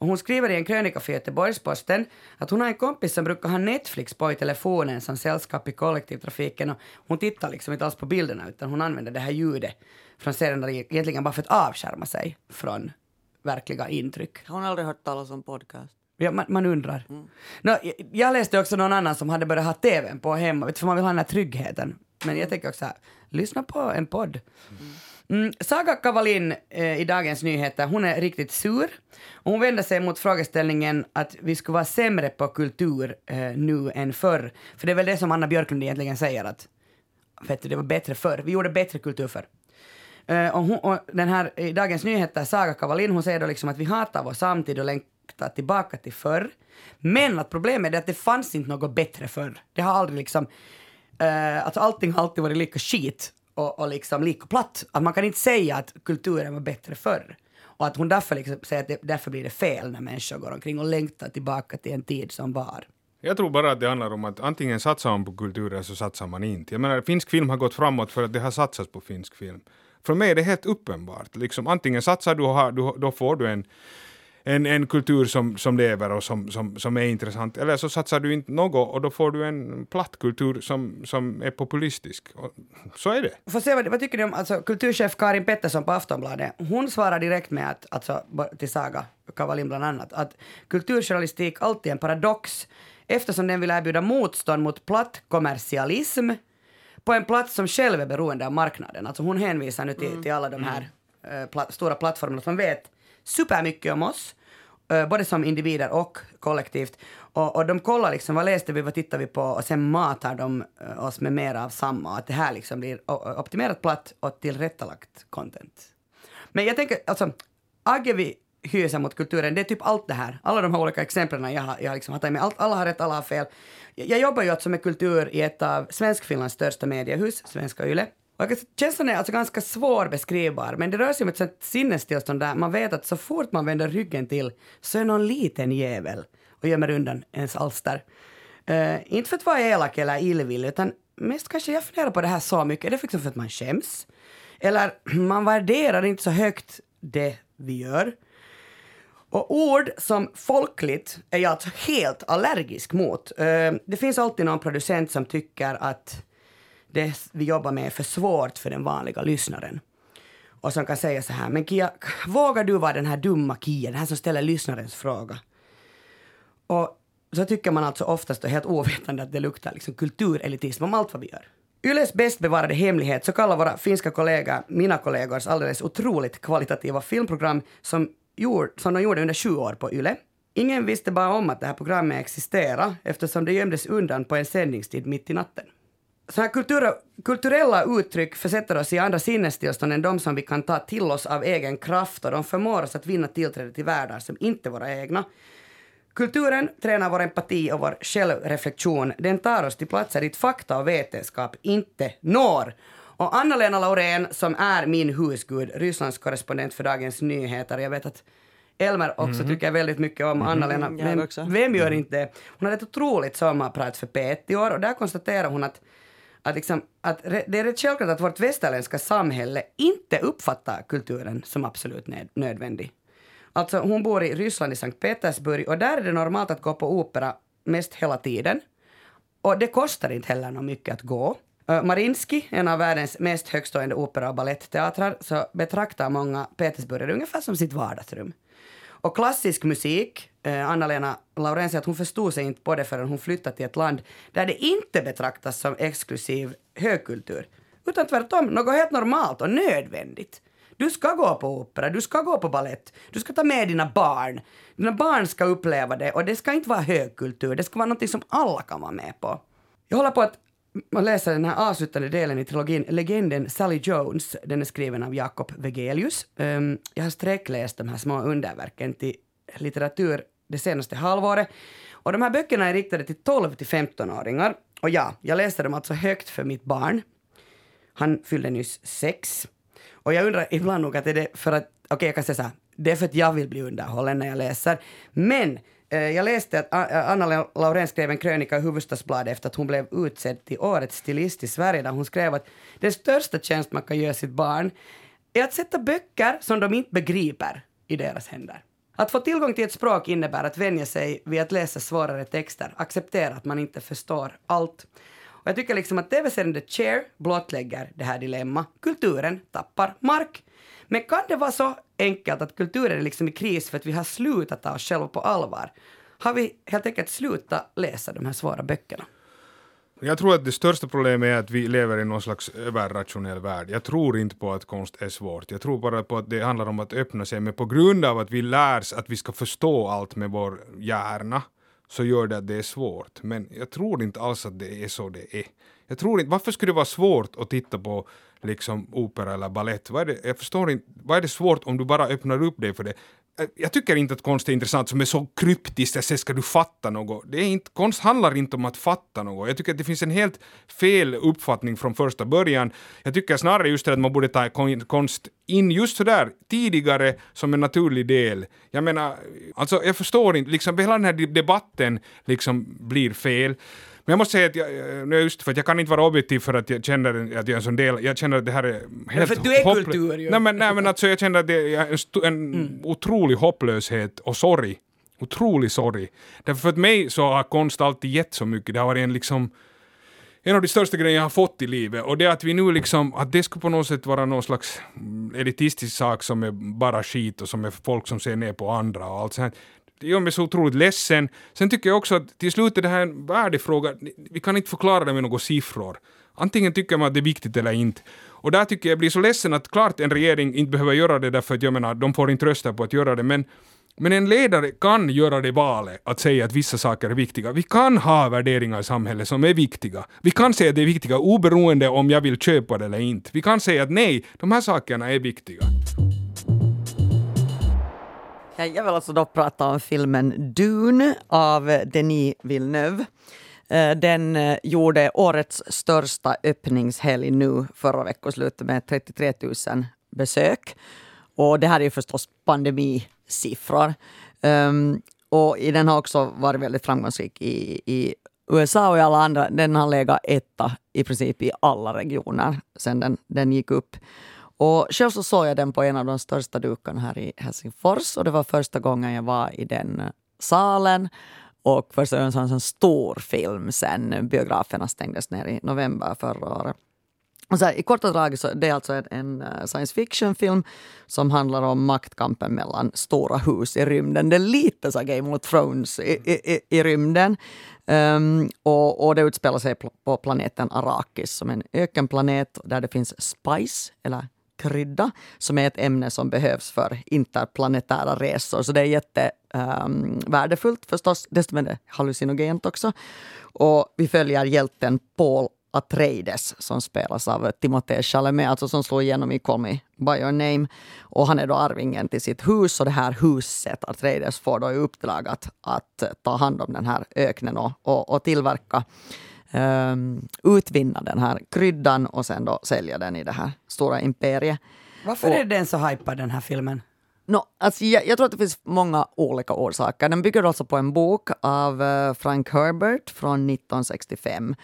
Och hon skriver i en krönika för Göteborgs-Posten att hon har en kompis som brukar ha Netflix på i telefonen som sällskap i kollektivtrafiken och hon tittar liksom inte alls på bilderna utan hon använder det här ljudet från serien egentligen bara för att avskärma sig från verkliga intryck. Har hon aldrig hört talas om podcast? Ja, man, man undrar. Mm. No, jag läste också någon annan som hade börjat ha TVn på hemma, för man vill ha den här tryggheten. Men jag tänker också här, lyssna på en podd. Mm. Mm, Saga Kavalin eh, i Dagens Nyheter, hon är riktigt sur. Och hon vänder sig mot frågeställningen att vi skulle vara sämre på kultur eh, nu än förr. För det är väl det som Anna Björklund egentligen säger att vet du, det var bättre förr. Vi gjorde bättre kultur förr. Eh, och, hon, och den här i Dagens Nyheter, Saga Kavalin, hon säger då liksom att vi hatar vår samtid och längtar tillbaka till förr. Men att problemet är att det fanns inte något bättre förr. Det har aldrig liksom... Uh, alltså allting har alltid varit lika skit och, och liksom och platt. Att man kan inte säga att kulturen var bättre förr. Och att hon därför liksom säger att det, därför blir det fel när människor går omkring och längtar tillbaka till en tid som var. Jag tror bara att det handlar om att antingen satsar man på kulturen så satsar man inte. Jag menar, finsk film har gått framåt för att det har satsats på finsk film. För mig är det helt uppenbart. Liksom, antingen satsar du och har, då får du en en, en kultur som, som lever och som, som, som är intressant. Eller så satsar du inte något och då får du en platt kultur som, som är populistisk. Och så är det. Får se, vad, vad tycker ni om alltså, kulturchef Karin Pettersson på Aftonbladet? Hon svarar direkt med att, alltså, till Saga Kavalin bland annat, att kulturjournalistik alltid är en paradox eftersom den vill erbjuda motstånd mot platt kommersialism på en plats som själv är beroende av marknaden. Alltså hon hänvisar nu till, mm. till alla de här uh, pla stora plattformarna som vet supermycket om oss, eh, både som individer och kollektivt. Och, och de kollar liksom, vad läste vi, vad tittar vi på och sen matar de eh, oss med mer av samma. Att det här liksom blir optimerat platt och tillrättalagt content. Men jag tänker, alltså, agger vi hyser mot kulturen, det är typ allt det här. Alla de här olika exemplen jag har, jag liksom har tagit med. Allt, alla har rätt, alla har fel. Jag, jag jobbar ju alltså med kultur i ett av Svenskfinlands största mediehus, Svenska Yle. Och känslan är alltså ganska svårbeskrivbar, men det rör sig om ett sånt sinnestillstånd där man vet att så fort man vänder ryggen till så är någon liten jävel och gömmer undan ens alster. Uh, inte för att vara elak eller illvillig, utan mest kanske jag funderar på det här så mycket. Är det liksom för att man skäms? Eller man värderar inte så högt det vi gör. Och ord som folkligt är jag alltså helt allergisk mot. Uh, det finns alltid någon producent som tycker att det vi jobbar med är för svårt för den vanliga lyssnaren. Och som kan säga så här, men Kia, vågar du vara den här dumma Kia, den här som ställer lyssnarens fråga? Och så tycker man alltså oftast och helt ovetande att det luktar liksom kulturelitism om allt vad vi gör. Yles bäst bevarade hemlighet så kallar våra finska kollegor mina kollegors alldeles otroligt kvalitativa filmprogram som, gjord, som de gjorde under sju år på Yle. Ingen visste bara om att det här programmet existerade eftersom det gömdes undan på en sändningstid mitt i natten så här kultur, kulturella uttryck försätter oss i andra sinnestillstånd än de som vi kan ta till oss av egen kraft och de förmår oss att vinna tillträde till världar som inte är våra egna. Kulturen tränar vår empati och vår självreflektion. Den tar oss till platser dit fakta och vetenskap inte når. Och Anna-Lena Laurén, som är min husgud, Rysslands korrespondent för Dagens Nyheter, jag vet att Elmer också Mhm. tycker väldigt mycket om Anna-Lena. jag Vem, vem gör inte det? Hon hade ett otroligt sommarprat för P1 i år och där konstaterar hon att, att, liksom, att det är rätt självklart att vårt västerländska samhälle inte uppfattar kulturen som absolut nödvändig. Alltså hon bor i Ryssland, i Sankt Petersburg och där är det normalt att gå på opera mest hela tiden. Och det kostar inte heller något mycket att gå. Uh, Marinsky, en av världens mest högstående opera och balettteatrar, så betraktar många Petersburgare ungefär som sitt vardagsrum. Och klassisk musik, eh, Anna-Lena Laurén säger att hon förstod sig inte på det förrän hon flyttade till ett land där det inte betraktas som exklusiv högkultur, utan tvärtom något helt normalt och nödvändigt. Du ska gå på opera, du ska gå på ballett, du ska ta med dina barn. Dina barn ska uppleva det och det ska inte vara högkultur, det ska vara något som alla kan vara med på. Jag håller på att man läser den här avslutande delen i trilogin Legenden Sally Jones. Den är skriven av Jakob Vegelius. Um, ehm, jag har sträckläst de här små underverken till litteratur det senaste halvåret. Och de här böckerna är riktade till 12 till 15-åringar. Och ja, jag läser dem alltså högt för mitt barn. Han fyllde nyss sex. Och jag undrar ibland nog att är det för att, okej jag kan säga så här, det är för att jag vill bli underhållen när jag läser. Men Eh, jag läste att Anna Laurén skrev en krönika i Hufvudstadsbladet efter att hon blev utsedd till årets stilist i Sverige där hon skrev att den största tjänst man kan göra sitt barn är att sätta böcker som de inte begriper i deras händer. Att få tillgång till ett språk innebär att vänja sig vid att läsa svårare texter, acceptera att man inte förstår allt. Och jag tycker liksom att tv-serien The Chair blottlägger det här dilemma. Kulturen tappar mark. Men kan det vara så enkelt att kulturen är liksom i kris för att vi har slutat ta oss själva på allvar? Har vi helt enkelt slutat läsa de här svåra böckerna? Jag tror att det största problemet är att vi lever i någon slags överrationell värld. Jag tror inte på att konst är svårt. Jag tror bara på att det handlar om att öppna sig. Men på grund av att vi lärs att vi ska förstå allt med vår hjärna så gör det att det är svårt. Men jag tror inte alls att det är så det är. Jag tror inte, varför skulle det vara svårt att titta på liksom opera eller ballett? Vad är det, jag förstår inte, vad är det svårt om du bara öppnar upp dig för det? Eh, jag tycker inte att konst är intressant som är så kryptiskt, att säger ska du fatta något. Det är inte, konst handlar inte om att fatta något. Jag tycker att det finns en helt fel uppfattning från första början. Jag tycker snarare just det att man borde ta konst in just sådär tidigare som en naturlig del. Jag menar, alltså jag förstår inte, liksom hela den här debatten liksom blir fel. Men jag måste säga att jag, eh, är just för att jag kan inte vara objektiv för att jag känner att jag är en sån del, jag känner att det här är helt för du är hopplö- kultur ju. Nej men, nej, men alltså jag känner att det är en, en otrolig hopplöshet och sorg. Otrolig sorg. Därför för att mig så har konst alltid gett så mycket. Det har varit en liksom en av de största grejerna jag har fått i livet och det är att vi nu liksom, att det skulle på något sätt vara någon slags mm, elitistisk sak som är bara skit och som är folk som ser ner på andra och allt sånt. Det gör mig så otroligt ledsen. Sen tycker jag också att till slut är det här en värdefråga. Vi kan inte förklara det med några siffror. Antingen tycker man att det är viktigt eller inte. Och där tycker jag jag blir så ledsen att klart en regering inte behöver göra det därför att jag menar, de får inte rösta på att göra det, men men en ledare kan göra det valet att säga att vissa saker är viktiga. Vi kan ha värderingar i samhället som är viktiga. Vi kan säga att det är viktiga oberoende om jag vill köpa det eller inte. Vi kan säga att nej, de här sakerna är viktiga. Eh, jag vill alltså då prata om filmen Dune av Denis Villeneuve. Eh, den eh, gjorde årets största öppningshelg nu förra veckoslutet med 33 000 besök. Och det här är ju förstås pandemisiffror. Um, och den har också varit väldigt framgångsrik i, i USA och i alla andra. Den har legat etta i princip i alla regioner sen den, den gick upp. Och själv så såg jag den på en av de största dukarna här i Helsingfors och det var första gången jag var i den eh, salen och första gången såg en sån stor film sen biograferna stängdes ner i november förra året. Och så här, I korta drag så det är alltså en, en eh, science fiction-film som handlar om maktkampen mellan stora hus i rymden. Det är lite så Game of Thrones i, i, i, rymden. Um, och, och det utspelar sig på planeten Arrakis som är en ökenplanet där det finns spice, eller krydda, som är ett ämne som behövs för interplanetära resor. Så det är jättevärdefullt ehm, förstås, desto mer hallucinogent också. Och vi följer hjälten Paul Atreides som spelas av Timothée Chalamet, alltså som slår igenom i Call Me By Your Name. Och han är då arvingen till sitt hus och det här huset, Atreides, får då i uppdrag att, att ta hand om den här öknen och, och, och tillverka um, utvinna den här kryddan och sen då sälja den i det här stora imperiet. Varför är den så hypad den här filmen? No, alltså jag, jag, tror att det finns många olika orsaker. Den bygger alltså på en bok av uh, Frank Herbert från 1965.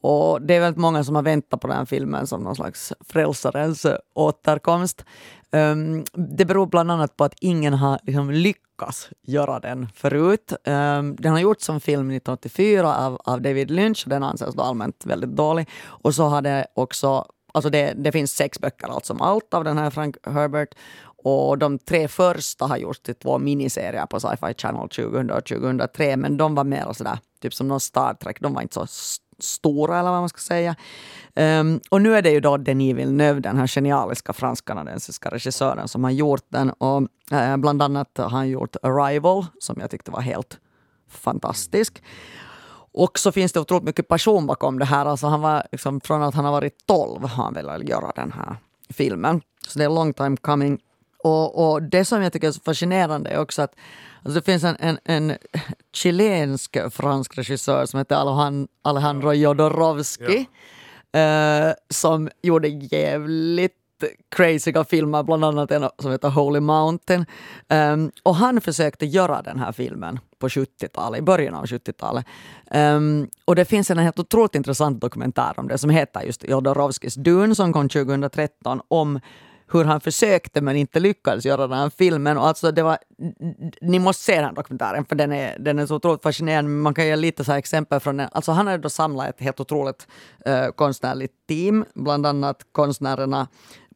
Och det är väldigt många som har väntat på den här filmen som någon slags frälsarens återkomst. Um, det beror bland annat på att ingen har liksom lyckats lyckas göra den förut. Um, den har gjorts som film 1984 av, av David Lynch och den anses då allmänt väldigt dålig. Och så har det också Alltså det, det finns sex böcker allt som allt av den här Frank Herbert och de tre första har gjorts till två miniserier på Sci-Fi Channel 2000 och 2003 men de var mer sådär, typ som någon Star Trek, de var inte så stora eller vad man ska säga. Um, och nu är det ju då Denis Villeneuve, den här genialiska fransk-kanadensiska regissören som har gjort den. Och uh, bland annat har han gjort Arrival som jag tyckte var helt fantastisk. Och så finns det otroligt mycket passion bakom det här. Alltså han var, liksom, från att han har varit 12 har han velat göra den här filmen. Så det är long time coming. Och, och det som jag tycker är så fascinerande är också att alltså det finns en, en, en chilensk fransk regissör som heter Alejandro Jodorowsky ja. eh, som gjorde jävligt crazyga filmer, bland annat en som heter Holy Mountain. Um, och han försökte göra den här filmen på 70-talet, i början av 70-talet. Um, ehm, och det finns en helt otroligt intressant dokumentär om det som heter just Jodorowskis Dune som kom 2013 om hur han försökte men inte lyckades göra den här filmen. Och alltså det var, ni måste se den här dokumentären för den är, den är så otroligt fascinerande. Man kan ge lite så exempel från den. Alltså han hade då samlat ett helt otroligt uh, konstnärligt team, bland annat konstnärerna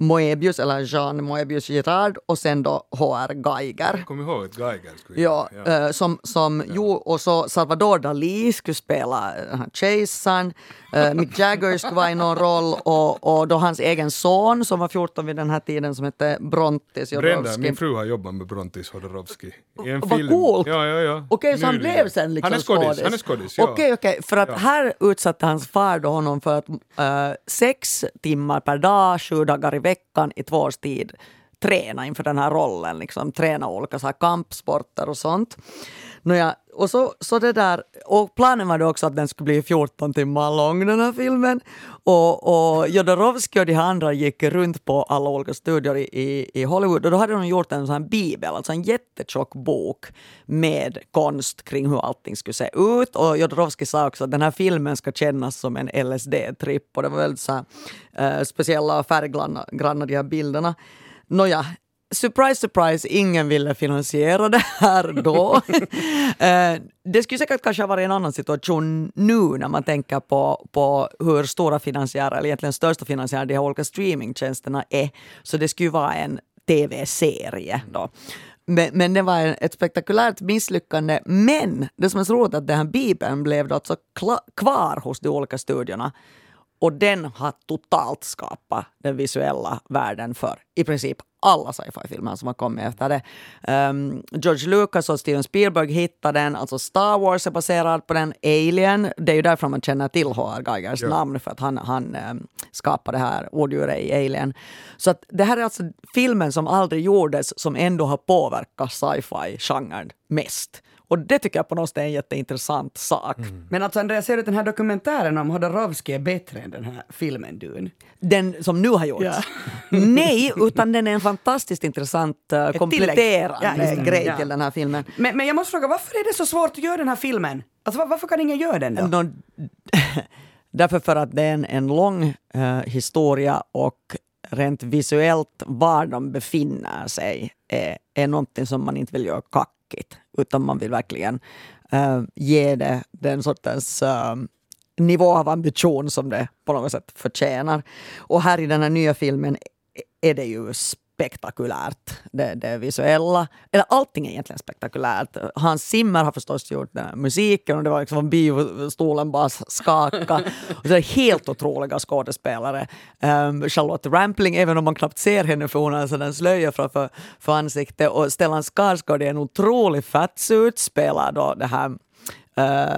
Moebius, eller Jean Moebius Girard och sen då H.R. Geiger. Jag kommer ihåg att Geiger skulle ja, ja. Uh, som, som ja. jo, och så Salvador Dalí skulle spela uh, Chasern, uh, Mick Jagger skulle vara i någon roll och, och då hans egen son som var 14 vid den här tiden som hette Brontis. Brenda, min fru har jobbat med Brontis Jodorowsky i en Vad film. coolt! Ja, ja, ja. Okej, okay, så han blev sen liksom skådis? Han är skådis, ja. Okej, okay, okay. för att ja. här utsatte hans far då honom för att uh, sex timmar per dag, sju dagar i veckan i två års tid träna inför den här rollen, liksom, träna olika så här kampsporter och sånt. Nåja, och, så, så det där, och planen var då också att den skulle bli 14 timmar lång den här filmen. Och, och Jodorowsky och de andra gick runt på alla olika studior i, i, i Hollywood och då hade de gjort en sån här bibel, alltså en jättetjock bok med konst kring hur allting skulle se ut. Och Jodorowsky sa också att den här filmen ska kännas som en LSD-tripp och det var väldigt så här, uh, speciella och färggranna de här bilderna. Nåja, surprise, surprise, ingen ville finansiera det här då. Eh, det skulle säkert kanske ha varit en annan situation nu när man tänker på, på hur stora finansiärer, eller egentligen största finansiärer de här olika streamingtjänsterna är. Så det skulle vara en tv-serie då. Men, men, det var ett spektakulärt misslyckande. Men det som är så roligt är att den här bibeln blev då alltså kvar hos de olika studiorna. Och den har totalt skapat den visuella världen för i princip alla sci-fi-filmer som har kommit efter det. Um, George Lucas och Steven Spielberg hittade den, alltså Star Wars är baserad på den, Alien, det är ju därför man känner till H.R. Geigers ja. namn, för att han, han um, skapade det här odjuret i Alien. Så att det här är alltså filmen som aldrig gjordes som ändå har påverkat sci-fi-genren mest. Och det tycker jag på något sätt är en jätteintressant sak. Mm. Men alltså Andreas, ser du den här dokumentären om Hodorowsky är bättre än den här filmen Dune? Den som nu har gjorts? Ja. Nej, utan den är en fantastiskt intressant uh, kompletterande ja, grej ja. till den här filmen. Men, men jag måste fråga, varför är det så svårt att göra den här filmen? Alltså varför kan ingen göra den då? No, därför för att det är en, en lång uh, historia och rent visuellt var de befinner sig är, är någonting som man inte vill göra kack tråkigt, utan man vill verkligen uh, ge det den sortens uh, nivå av ambition som det på något sätt förtjänar. Och här i den här nya filmen är det ju spektakulärt, det, det visuella. Eller allting är egentligen spektakulärt. Hans Zimmer har förstås gjort den musiken och det var liksom om biostolen bara skaka. Och så är helt otroliga skådespelare. Um, Charlotte Rampling, även om man knappt ser henne för hon har en slöja framför för ansiktet. Och Stellan Skarsgård är en otrolig fatsuit, spelar då det här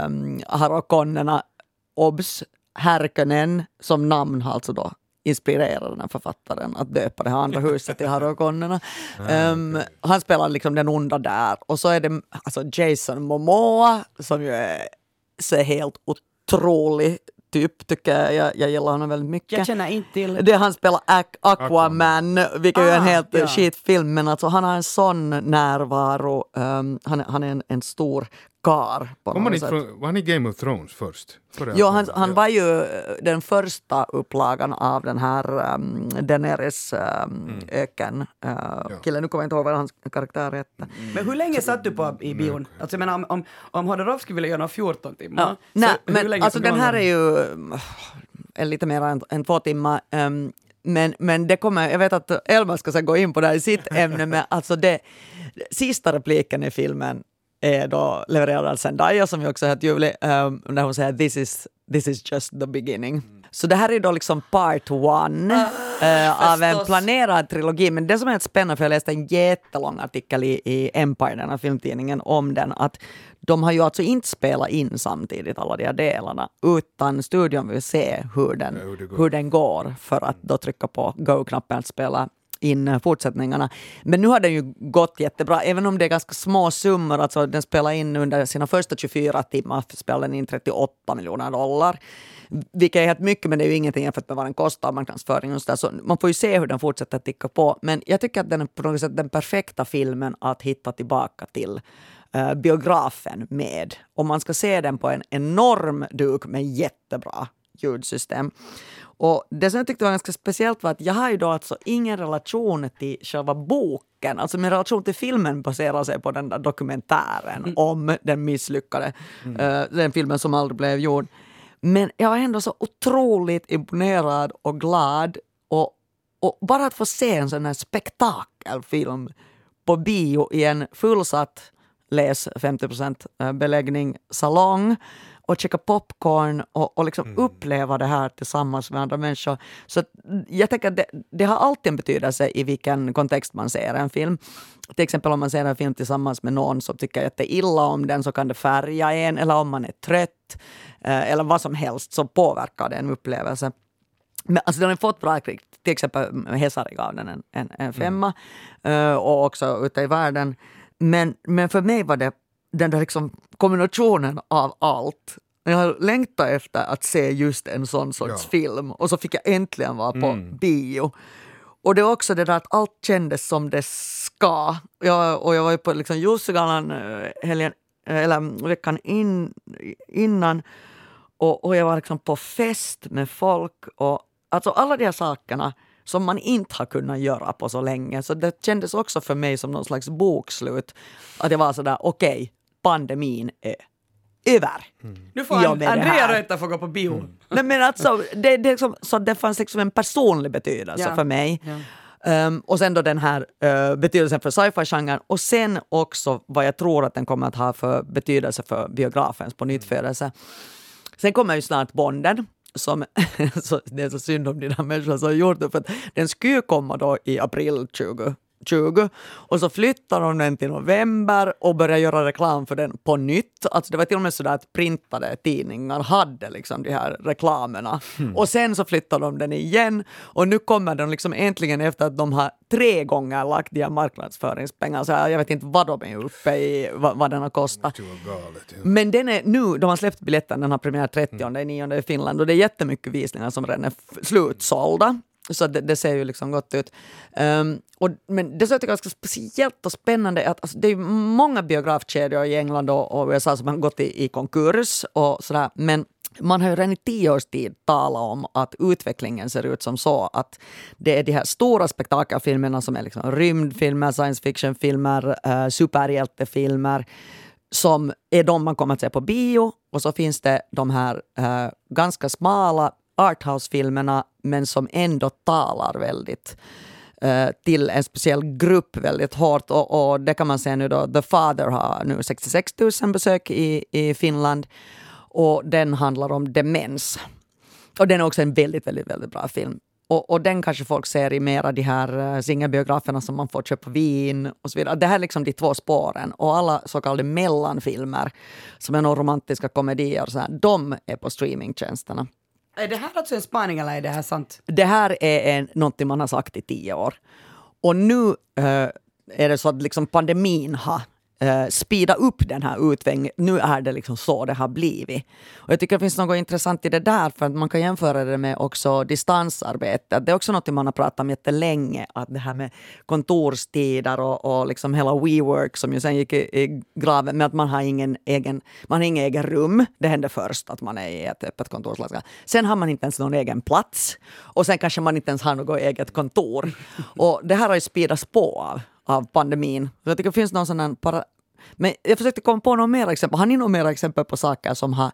um, Harokonnena obs Härkönen som namn har alltså då inspirerat den här författaren att döpa det här andra huset till Harkokonnerna. Um, han spelar liksom den onda där. Och så är det alltså Jason Momoa som ju är så helt otrolig typ, tycker jag. jag. Jag gillar honom väldigt mycket. Jag känner inte till. Det han spelar Aqu- Aquaman, vilket är ju en Ah, helt ja. skitfilm, men alltså han har en sån närvaro. Um, han, är- han är en, en stor kar på Kom han något sätt. från, var han i Game of Thrones först? Jo, han, han ja. var ju eh, den första upplagan av den här um, Daenerys um, öken. Uh, Killen, nu kommer jag inte ihåg vad hans karaktär hette. Men hur länge satt du på i bion? Alltså jag menar om, om, om Hodorowsky ville göra något 14 timmar. Ja. så Nej, hur men länge alltså den här är ju är lite mer än, än två timmar. Um, men, men det kommer, jag vet att Elma ska gå in på det här i sitt ämne, men alltså det, sista repliken i filmen är då levererad av Zendaya som ju också helt ljuvlig, um, när hon säger this is, this is just the beginning. Så det här är då liksom part one eh, av en planerad trilogi. Men det som är helt spännande, för jag läste en jättelång artikel i, i Empire, den här filmtidningen, om den, att de har ju alltså inte spelat in samtidigt alla de här delarna, utan studion vill se hur den, hur den går för att då trycka på go-knappen att spela in eh, fortsättningarna. Men nu har den ju gått jättebra, även om det är ganska små summor. Alltså den spelar in under sina första 24 timmar, spelade den in 38 miljoner dollar. Vilket är helt mycket, men det är ju ingenting jämfört med vad den kostar marknadsföring och så, där. så Man får ju se hur den fortsätter ticka på. Men jag tycker att den är på något sätt den perfekta filmen att hitta tillbaka till eh, biografen med. Om man ska se den på en enorm duk med jättebra ljudsystem. Och det som jag tyckte var ganska speciellt var att jag har ju då alltså ingen relation till själva boken. Alltså min relation till filmen baserar sig på den där dokumentären om den misslyckade, eh, den filmen som aldrig blev gjord. Men jag var ändå så otroligt imponerad och glad och, och bara att få se en sån här spektakelfilm på bio i en fullsatt, läs 50% beläggning, salong och käka popcorn och, och liksom uppleva det här tillsammans med andra människor. Så jag tänker att det, det har alltid en betydelse i vilken kontext man ser en film. Till exempel om man ser en film tillsammans med någon som tycker jätteilla om den så kan det färga en eller om man är trött eh, eller vad som helst så påverkar det en upplevelse. Men alltså den har fått bra kritik. Till exempel Hesari gav den en, en, en femma eh, och också ute i världen. Men, men för mig var det den där liksom kombinationen av allt. Jag har längtat efter att se just en sån sorts Ja. film och så fick jag äntligen vara på bio. Och det var också det där att allt kändes som det ska. Jag, och jag var ju på liksom Jussegalan eh, helgen, eh, eller veckan in, innan och, och jag var liksom på fest med folk och alltså alla de här sakerna som man inte har kunnat göra på så länge. Så det kändes också för mig som någon slags bokslut. Att jag var sådär, okej, pandemin är över. Nu får Ja, An- med det Andrea. Röta få gå på bio. Nej, men alltså, det, det, liksom, så det fanns liksom en personlig betydelse Ja. för mig. Ja. Ehm, och sen då den här uh, betydelsen för sci-fi-genren och sen också vad jag tror att den kommer att ha för betydelse för biografens på nyttfödelse. Sen kommer ju snart Bonden. Som, så det är så synd om de där människorna som har gjort det, för att den skulle komma då i april 20. och så flyttar de den till november och börjar göra reklam för den på nytt. Alltså det var till och med så där att printade tidningar hade liksom de här reklamerna. Och sen så flyttar de den igen och nu kommer den liksom äntligen efter att de har tre gånger lagt de här marknadsföringspengar. Så jag vet inte vad de är uppe i, vad, vad den har kostat. Galet. Ja. Men den är nu, de har släppt biljetten, den har premiär 30 mm. i Finland och det är jättemycket visningar som redan är slutsålda. Så det, det ser ju liksom gott ut. Um, och, men det som jag tycker är ganska speciellt och spännande är att alltså, det är många biografkedjor i England och, och USA som har gått i, i konkurs och sådär. Men man har ju redan i tio års tid talat om att utvecklingen ser ut som så att det är de här stora spektakelfilmerna som är liksom rymdfilmer, science fiction-filmer, eh, superhjältefilmer som är de man kommer att se på bio och så finns det de här eh, ganska smala arthouse-filmerna men som ändå talar väldigt eh, till en speciell grupp väldigt hårt och, och det kan man se nu då. The Father har nu 66 000 besök i, i Finland och den handlar om demens. Och den är också en väldigt, väldigt, väldigt bra film. Och, och den kanske folk ser i mera de här eh, singelbiograferna som man får köpa vin och så vidare. Det här är liksom de två spåren. Och alla så kallade mellanfilmer som är några romantiska komedier, så här, de är på streamingtjänsterna. Är det här alltså en spaning eller är det här sant? Det här är en, någonting man har sagt i tio år. Och nu eh, är det så att liksom pandemin har eh, speeda upp den här utvecklingen. Nu är det liksom så det har blivit. Och jag tycker det finns något intressant i det där för att man kan jämföra det med också distansarbete. Det är också något man har pratat om jättelänge. Att det här med kontorstider och, och liksom hela WeWork som ju sen gick i, i graven med att man har ingen egen, man har ingen egen rum. Det hände först att man är i ett öppet kontorslandskap. Sen har man inte ens någon egen plats. Och sen kanske man inte ens har något eget kontor. Och det här har ju speedats på av av pandemin. Så jag tycker det finns någon sån para... Men jag försökte komma på några mer exempel. Har ni några mer exempel på saker som har,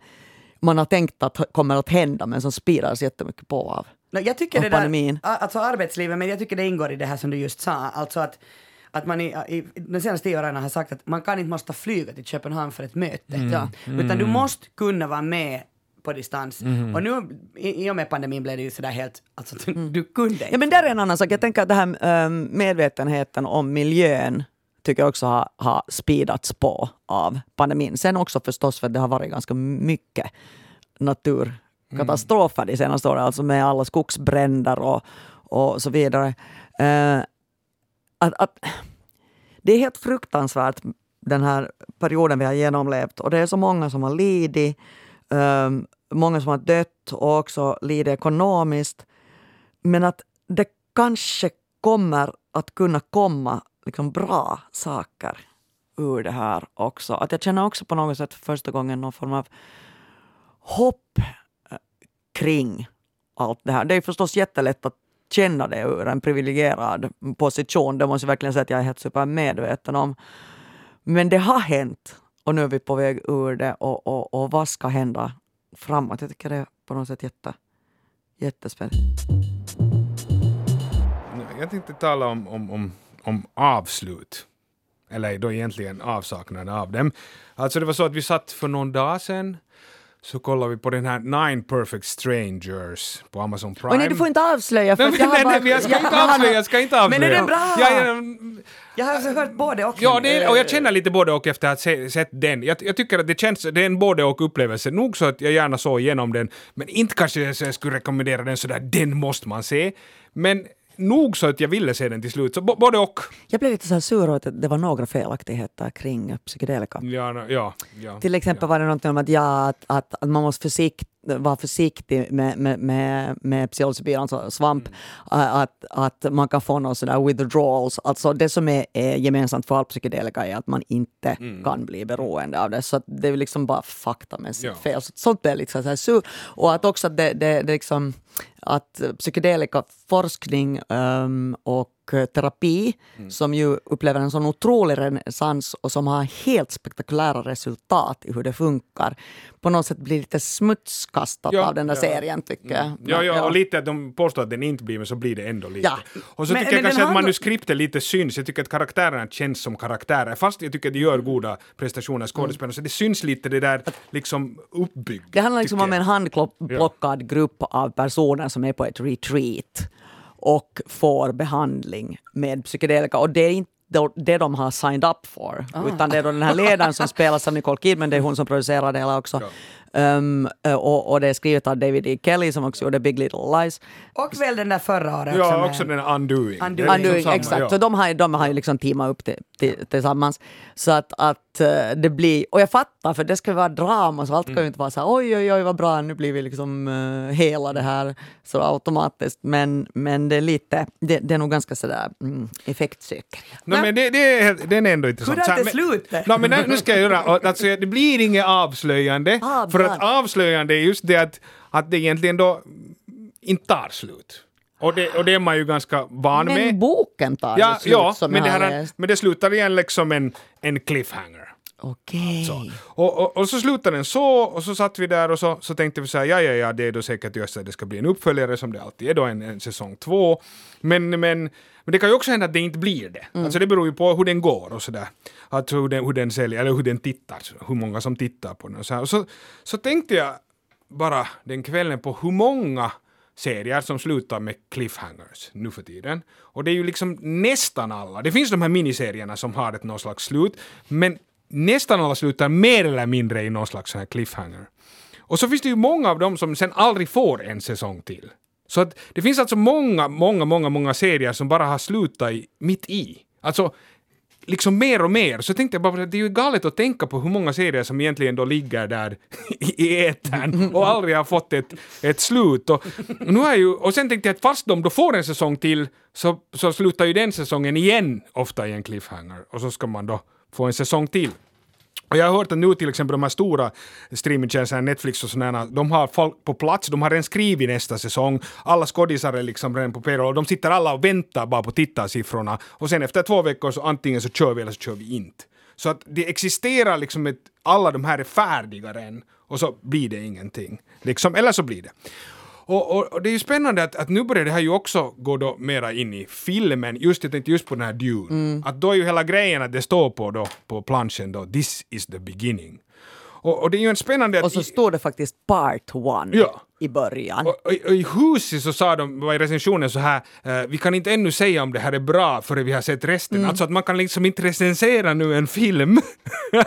man har tänkt att kommer att hända men som spiras jättemycket på av? Nej, Jag tycker Av det där, pandemin. alltså arbetslivet, men jag tycker det ingår i det här som du just sa. Alltså att, att man i, i de senaste tio åren har sagt att man kan inte måste flyga till Köpenhamn för ett möte. Ja. Utan du måste kunna vara med på distans. Och nu i, i och med pandemin blev det ju sådär helt, alltså du, du kunde inte. Ja, men där är en annan sak. Jag tänker att det här ähm, medvetenheten om miljön tycker jag också har, har speedats på av pandemin. Sen också förstås för att det har varit ganska mycket naturkatastrofer de senaste åren, alltså med alla skogsbränder och, och så vidare. Eh, att, att, det är helt fruktansvärt den här perioden vi har genomlevt och det är så många som har lidit, um, många som har dött och också lidit ekonomiskt. Men att det kanske kommer att kunna komma liksom bra saker ur det här också. Att jag känner också på något sätt för första gången någon form av hopp eh, kring allt det här. Det är förstås jättelätt att känna det ur en privilegierad position. Det måste jag verkligen säga att jag är helt supermedveten om. Men det har hänt och nu är vi på väg ur det och, och, och vad ska hända framåt? Jag tycker det är på något sätt jätte, jättespännande. Jag tänkte tala om, om, om, om avslut. Eller då egentligen avsaknaden av dem. Alltså det var så att vi satt för någon dag sedan så kollade vi på den här Nine Perfect Strangers på Amazon Prime. Oj, nej, du får inte avslöja. För Nej, jag har nej, bara- nej, jag ska jag- inte avslöja, jag ska inte avslöja. Men är den bra? Ja, ja, Jag har alltså hört både och. Ja, det är, och jag känner lite både och efter att ha se, sett den. Jag, jag tycker att det känns, det är en både och upplevelse. Nog så att jag gärna såg igenom den, men inte kanske jag skulle rekommendera den sådär, den måste man se. Men nog så att jag ville se den till slut, så både och. Jag blev lite så här sur över att det var några felaktigheter kring psykedelika. Ja, ja, ja. Till exempel var det något om att, ja, att, att, att man måste försikt, vara försiktig med, med, med, med psilocybin, alltså svamp. Mm. Att, att man kan få någon sådär withdrawals. Alltså det som är, är gemensamt för all psykedelika är att man inte Mm. kan bli beroende av det. Så det är liksom bara faktamässigt Ja. fel. Så, sånt blir liksom så här sur. Och att också det, det, det liksom att psykedelika forskning ehm, och terapi Mm. som ju upplever en sån otrolig renässans och som har helt spektakulära resultat i hur det funkar på något sätt blir lite smutskastat Ja, av den där ja. serien tycker jag. Ja, ja, och lite att de påstår att den inte blir, men så blir det ändå lite. Ja. Och så Men- tycker jag men den kanske att manuskriptet lite syns. Jag tycker att karaktärerna känns som karaktärer, fast jag tycker att de gör goda prestationer skådespelare, så det syns lite det där liksom uppbyggt. Det handlar liksom om en jag. handplockad grupp av personer som är på ett retreat och får behandling med psykedelika. Och det är inte det de har signed up for. Utan det är då den här ledaren som spelas av Nicole Kidman, det är hon som producerar det hela också. Um, och, och det är skrivet av David E. Kelly som också gjorde Big Little Lies. Och väl den där förra året Ja, också den Undoing. Undoing. Liksom Undoing, samma, exakt. ja. Så de har, de har ju liksom teamat upp det, till, tillsammans. Så att, att eh, det blir, och jag fattar för det ska vara drama så allt kan ju inte vara så här oj oj oj vad bra nu blir vi liksom uh, hela det här så automatiskt. Men, men det är lite, det, det är nog ganska sådär mm, effektsökeri. No, men det, det är, den är ändå intressant. Hur är det slutet? No, men nu- ska jag göra, alltså, det blir inget avslöjande, Ah, för att avslöjande är just det att, att det egentligen då inte tar slut. Och det, och det är man ju ganska van med. Men boken tar Ja, slut ja som men, det jag har här, läst. men det slutar igen liksom en, en cliffhanger. Okej. Så. Och, och, och så slutade den så, och så satt vi där och så, så tänkte vi så här, ja, ja, ja, det är då säkert just att det ska bli en uppföljare som det alltid är då, en, en säsong två. Men, men, men det kan ju också hända att det inte blir det. Alltså det beror ju på hur den går och sådär. Alltså hur den, hur den säljer, eller hur den tittar, hur många som tittar på den och så här. Och så, så tänkte jag bara den kvällen på hur många serier som slutar med cliffhangers nu för tiden. Och det är ju liksom nästan alla. Det finns de här miniserierna som har ett någon slags slut, men nästan alla slutar mer eller mindre i någon slags sån här cliffhanger. Och så finns det ju många av dem som sen aldrig får en säsong till. Så att det finns alltså många, många, många, många serier som bara har slutat i, mitt i. Alltså, liksom mer och mer. Så tänkte jag bara att det är ju galet att tänka på hur många serier som egentligen då ligger där i etern och aldrig har fått ett, ett slut. Och, nu är ju, och sen tänkte jag att fast de då får en säsong till så, så slutar ju den säsongen igen ofta i en cliffhanger och så ska man då få en säsong till. Och jag har hört att nu till exempel de här stora streamingtjänsterna, Netflix och sådana, de har folk på plats, de har redan skrivit nästa säsong, alla skådisar är liksom redan på payroll, de sitter alla och väntar bara på tittarsiffrorna och sen efter två veckor så antingen så kör vi eller så kör vi inte. Så att det existerar liksom ett, alla de här är färdiga redan och så blir det ingenting. Liksom, eller så blir det. Och, och, och, det är ju spännande att, att nu börjar det här ju också gå då mera in i filmen, just jag tänkte just på den här Dune. Mm. Att då är ju hela grejen att det står på då på planschen då, this is the beginning. Och, och det är ju en spännande... Och så står det faktiskt part one ja. i början. Och i huset så sa de var i recensionen så här, uh, vi kan inte ännu säga om det här är bra förrän vi har sett resten. Mm. Alltså att man kan liksom inte recensera nu en film.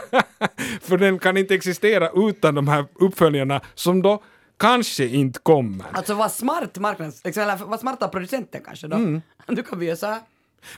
För den kan inte existera utan de här uppföljarna som då kanske inte kommer. Alltså vad smart marknads... Eller vad smarta producenten kanske då. Mm. Du kan vi göra så här.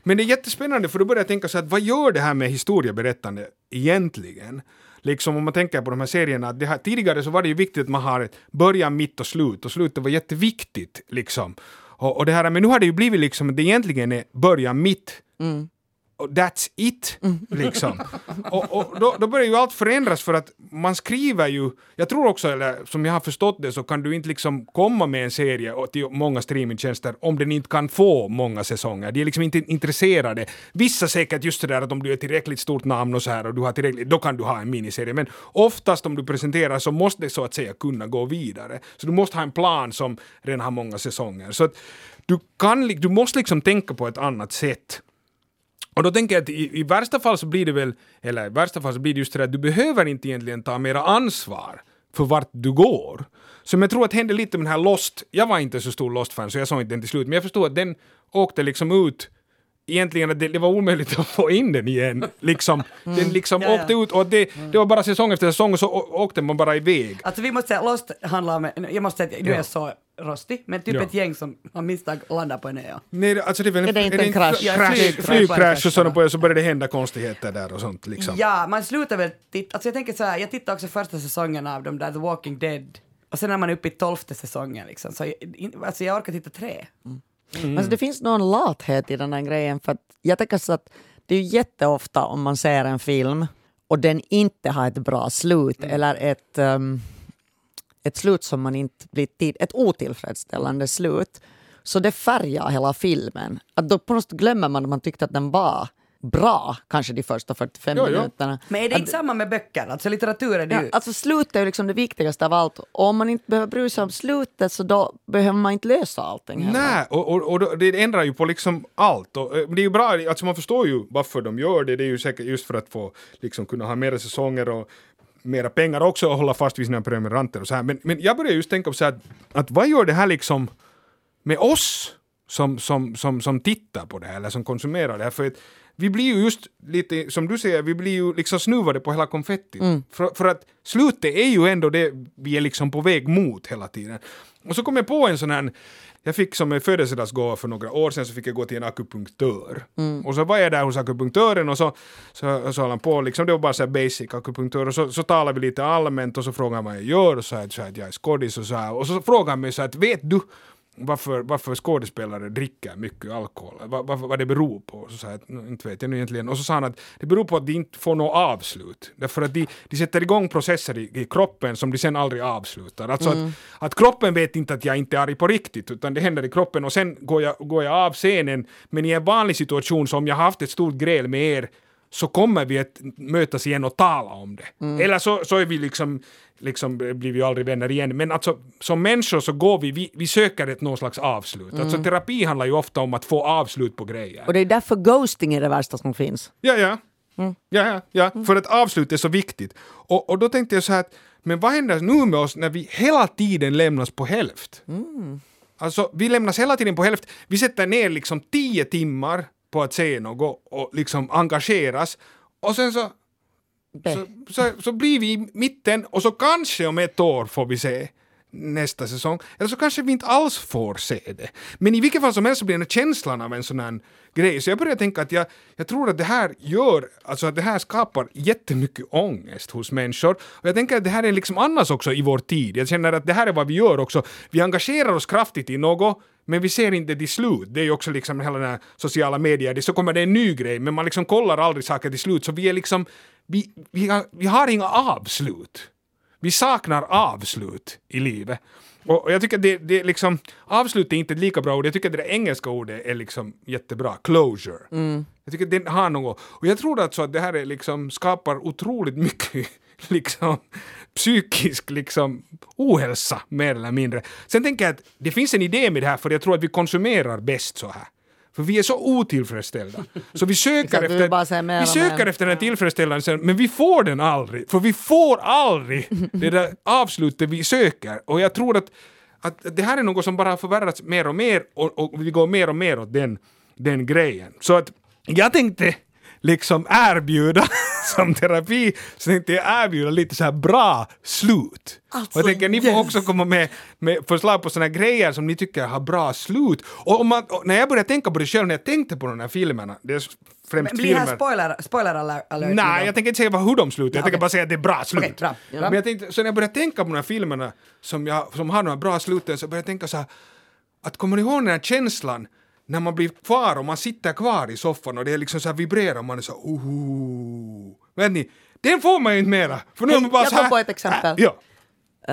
Men det är jättespännande för då börjar jag tänka så att vad gör det här med historieberättande egentligen? Liksom om man tänker på de här serierna, det här, tidigare så var det ju viktigt att man har ett början, mitt och slut och slutet var jätteviktigt liksom. Och, och det här, men nu har det ju blivit liksom att det egentligen är början, mitt mm that's it, liksom. och, och då, då, börjar ju allt förändras för att man skriver ju, jag tror också, eller som jag har förstått det, så kan du inte liksom komma med en serie till många streamingtjänster om den inte kan få många säsonger. De är liksom inte intresserade. Vissa säkert just det där att om du är tillräckligt stort namn och så här och du har tillräckligt, då kan du ha en miniserie. Men oftast om du presenterar så måste det så att säga kunna gå vidare. Så du måste ha en plan som redan har många säsonger. Så att du, kan, du måste liksom tänka på ett annat sätt. Och då tänker jag att i, i, värsta fall så blir det väl, eller i värsta fall så blir det just det att du behöver inte egentligen ta mera ansvar för vart du går. Som jag tror att hände lite med den här Lost, jag var inte så stor Lost-fan så jag såg inte den till slut, men jag förstod att den åkte liksom ut egentligen att det, det, var omöjligt att få in den igen. Liksom, mm. Den liksom ja, åkte ja. ut och det, det var bara säsong efter säsong och så åkte man bara iväg. Alltså vi måste säga, Lost handlar om, jag måste säga, nu är jag så rostig, men typ ett gäng som har misstag landar på en ö. Nej, alltså det är väl är det inte en krasch? Flyg, flygkrasch och sådana på så börjar det hända konstigheter där och sånt liksom. Ja, man slutar väl titta, alltså jag tänker så här, jag tittade också första säsongen av de där The Walking Dead och sen är man uppe i tolfte säsongen liksom, så jag, alltså jag orkar titta tre. Mm. Mm. Alltså det finns någon lathet i den här grejen för att jag tänker så att det är ju jätteofta om man ser en film och den inte har ett bra slut mm. eller ett, um, ett slut som man inte blir tid, ett otillfredsställande slut. Så det färgar hela filmen. Att då på något sätt glömmer man att man tyckte att den var bra, kanske de första 45 jo, minuterna. Men är det inte samma med böcker? Alltså litteratur är det ja, ju... Alltså slutet är ju liksom det viktigaste av allt. Och om man inte behöver bry sig om slutet så då behöver man inte lösa allting. Nej, och, och, och, det ändrar ju på liksom allt. Och, eh, det är ju bra, alltså man förstår ju varför de gör det. Det är ju säkert just för att få liksom kunna ha mera säsonger och mera pengar också och hålla fast vid sina prenumeranter och så här. Men, men jag börjar just tänka på så här att, vad gör det här liksom med oss som, som, som, som tittar på det här eller som konsumerar det här? För att vi blir ju just lite, som du säger, vi blir ju liksom snuvade på hela konfettit. Mm. För, för, att slutet är ju ändå det vi är liksom på väg mot hela tiden. Och så kom jag på en sån här, jag fick som en födelsedagsgåva för några år sedan så fick jag gå till en akupunktör. Mm. Och så var jag där hos akupunktören och så, så, så höll han på, liksom, det var bara så basic akupunktör och så, så talade vi lite allmänt och så frågade han vad jag gör och så sa så att jag är skådis och så här. Och så frågade han mig så att vet du varför, varför skådespelare dricker mycket alkohol, vad, vad, vad det beror på. Så sa jag, inte vet jag nu egentligen. Och så sa han att det beror på att de inte får något avslut. Därför att de, de sätter igång processer i, i kroppen som de sen aldrig avslutar. Alltså mm. att, att kroppen vet inte att jag inte är arg på riktigt, utan det händer i kroppen och sen går jag, går jag av scenen. Men i en vanlig situation, så om jag har haft ett stort gräl med er, så kommer vi att mötas igen och tala om det. Mm. Eller så, så är vi liksom liksom blir vi aldrig vänner igen. Men alltså som människor så går vi, vi, vi söker ett någon slags avslut. Mm. Alltså terapi handlar ju ofta om att få avslut på grejer. Och det är därför ghosting är det värsta som finns. Ja, ja. Mm. Ja, ja, ja. Mm. för att avslut är så viktigt. Och, och då tänkte jag så här att, men vad händer nu med oss när vi hela tiden lämnas på hälft? Mm. Alltså, vi lämnas hela tiden på hälft. Vi sätter ner liksom tio timmar på att se något och liksom engageras. Och sen så så, så, så blir vi i mitten och så kanske om ett år får vi se nästa säsong. Eller så kanske vi inte alls får se det. Men i vilket fall som helst så blir det känslan av en sån här grej. Så jag börjar tänka att jag, jag tror att det här gör, alltså att det här skapar jättemycket ångest hos människor. Och jag tänker att det här är liksom annars också i vår tid. Jag känner att det här är vad vi gör också. Vi engagerar oss kraftigt i något men vi ser inte till slut. Det är ju också liksom hela den här sociala medier, så kommer det en ny grej, men man liksom kollar aldrig saker till slut, så vi är liksom, vi, vi, har, vi har inga avslut. Vi saknar avslut i livet. Och, jag tycker det, det liksom, avslut är inte ett lika bra ord, jag tycker det engelska ordet är liksom jättebra, closure. Jag tycker det har något, och jag tror alltså att det här är liksom, skapar otroligt mycket liksom psykisk liksom ohälsa mer eller mindre. Sen tänker jag att det finns en idé med det här för jag tror att vi konsumerar bäst så här. För vi är så otillfredsställda. Så vi söker efter, vi söker efter den tillfredsställelsen men vi får den aldrig. För vi får aldrig det där avslutet vi söker. Och jag tror att, att det här är något som bara har förvärrats mer och mer och, och vi går mer och mer åt den, den grejen. Så att jag tänkte liksom erbjuda som terapi så tänkte jag erbjuda lite så här bra slut. Alltså, och jag tänker ni får yes. också komma med, med förslag på såna grejer som ni tycker har bra slut. Och, om man, och när jag började tänka på det själv när jag tänkte på de här filmerna, det är främst Men blir här filmer. spoiler, spoiler alert? Nej, jag tänker inte säga hur de slutar, jag tänker okej. bara säga att det är bra slut. Okej, bra. Ja. Men jag tänkte, så när jag började tänka på de här filmerna som, jag, som har några bra sluten så började jag tänka så här, att kommer ni ihåg den här känslan när man blir kvar och man sitter kvar i soffan och det är liksom så här vibrerar man är så oh. Vet ni, den får man ju inte mera. För nu är man bara jag så här, kom på ett exempel. Äh, ja.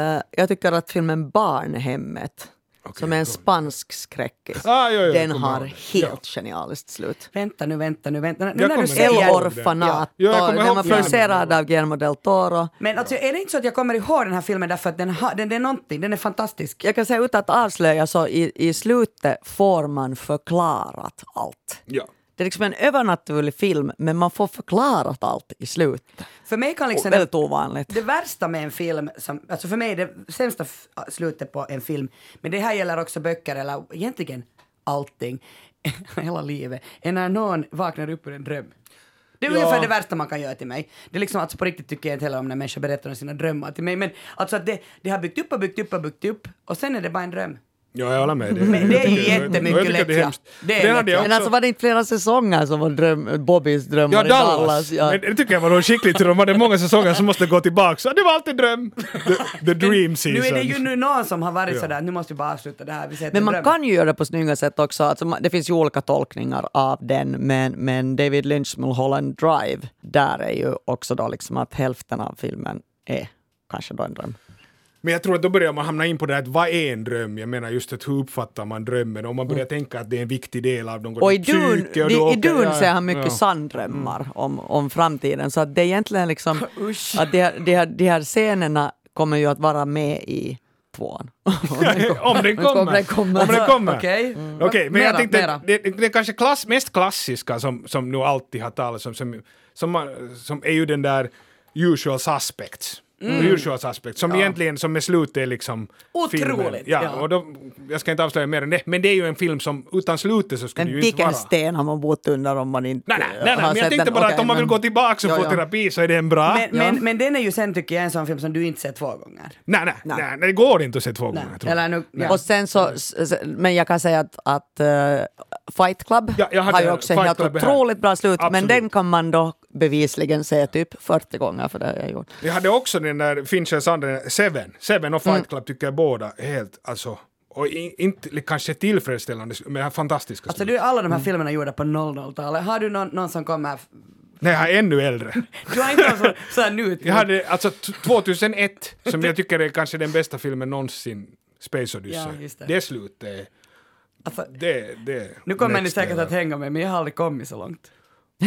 Eh, jag tycker att filmen Barnhemmet, som är en spansk skräckis, Ah, jo, jo, den har helt genialiskt slut. Vänta nu, vänta nu, vänta nu. Jag när kommer du ihåg El säger... det. Orfanato, Ja, jag kommer den var producerad av Guillermo del Toro. Men alltså, är det inte så att jag kommer ihåg den här filmen därför att den, har, den, den är någonting, den är fantastisk. Jag kan säga utan att avslöja så i, i slutet får man förklarat allt. ja. Det är liksom en övernaturlig film men man får förklarat allt i slutet. För mig kan liksom... Väldigt ovanligt. Det värsta med en film, som, alltså för mig är det sämsta slutet på en film, men det här gäller också böcker eller egentligen allting, hela livet, är när någon vaknar upp ur en dröm. Det är Ja. ungefär det värsta man kan göra till mig. Det är liksom, alltså på riktigt tycker jag inte heller om när människor berättar om sina drömmar till mig, men alltså att det, det har byggt upp och byggt upp och byggt upp och sen är det bara en dröm. Ja, jag håller med. Det, Men det är ju jättemycket tycker det är hemskt. Det är Det hade jag lättja. Men alltså var det inte flera säsonger som var dröm, Bobbys drömmar Ja, i Dallas. Dallas? Ja. Men det tycker jag var nog skickligt de hade många säsonger som måste gå tillbaka. Så det var alltid dröm. The, the dream season. Nu är det ju nu någon som har varit Ja. sådär, nu måste vi bara avsluta det här. Vi Men man dröm. kan ju göra det på snygga sätt också. Alltså, det finns ju olika tolkningar av den, men, men David Lynch Mulholland Drive, där är ju också då liksom att hälften av filmen är kanske då en dröm. Men jag tror att då börjar man hamna in på det här att vad är en dröm? Jag menar just att hur uppfattar man drömmen? Om man börjar tänka att det är en viktig del av någon Mm. Och i Dune, psyke och i, då i åker- Dune ja, ser han mycket ja. sanndrömmar om, om framtiden. Så att det är egentligen liksom att de, här- de, här, de här scenerna kommer ju att vara med i tvåan. om den kommer. Om den kommer. Om den kommer. Okej. Okej, men Mera, jag tänkte, det, det är kanske klass, mest klassiska som, som nu alltid har talats om, som, som, man, som är ju den där usual suspects. Mm. Usual suspects, som egentligen som med slutet är liksom Otroligt, filmen. Ja, ja. och då, jag ska inte avslöja mer än det, men det är ju en film som utan slutet så skulle Men det ju inte vilken vara. sten har man bott under om man inte Nej, nej, nej, nej har men jag sett tänkte den? bara Okej, att om man vill men- gå tillbaka och Ja, få ja. terapi så är det en bra. Men, Ja. men, men den är ju sen tycker jag en sån film som du inte ser två gånger. Nej, nej, nej, nej, det går inte att se två gånger. tror jag. Eller nu, ja. Och sen så, men jag kan säga att, att eh, Fight Club Ja, har ju också Fight helt Club här. otroligt bra slut, men Absolut. den kan man då bevisligen se typ 40 gånger för det har jag gjort. Jag hade också den där Finchers andra, Seven. Seven och Fight Mm. Club tycker jag båda helt, alltså, och i, inte kanske tillfredsställande, men fantastiska. Alltså du, alla de här filmerna är gjorda på 00-talet. Har du någon, någon som kommer... Nej, jag är ännu äldre. Du har inte som så här nu... Jag hade alltså t- 2001, som jag tycker är kanske den bästa filmen någonsin, Space Odyssey. Ja, just det. det slutet. Alltså, Det, det, nu kommer ni säkert att hänga med, men jag har aldrig kommit så långt.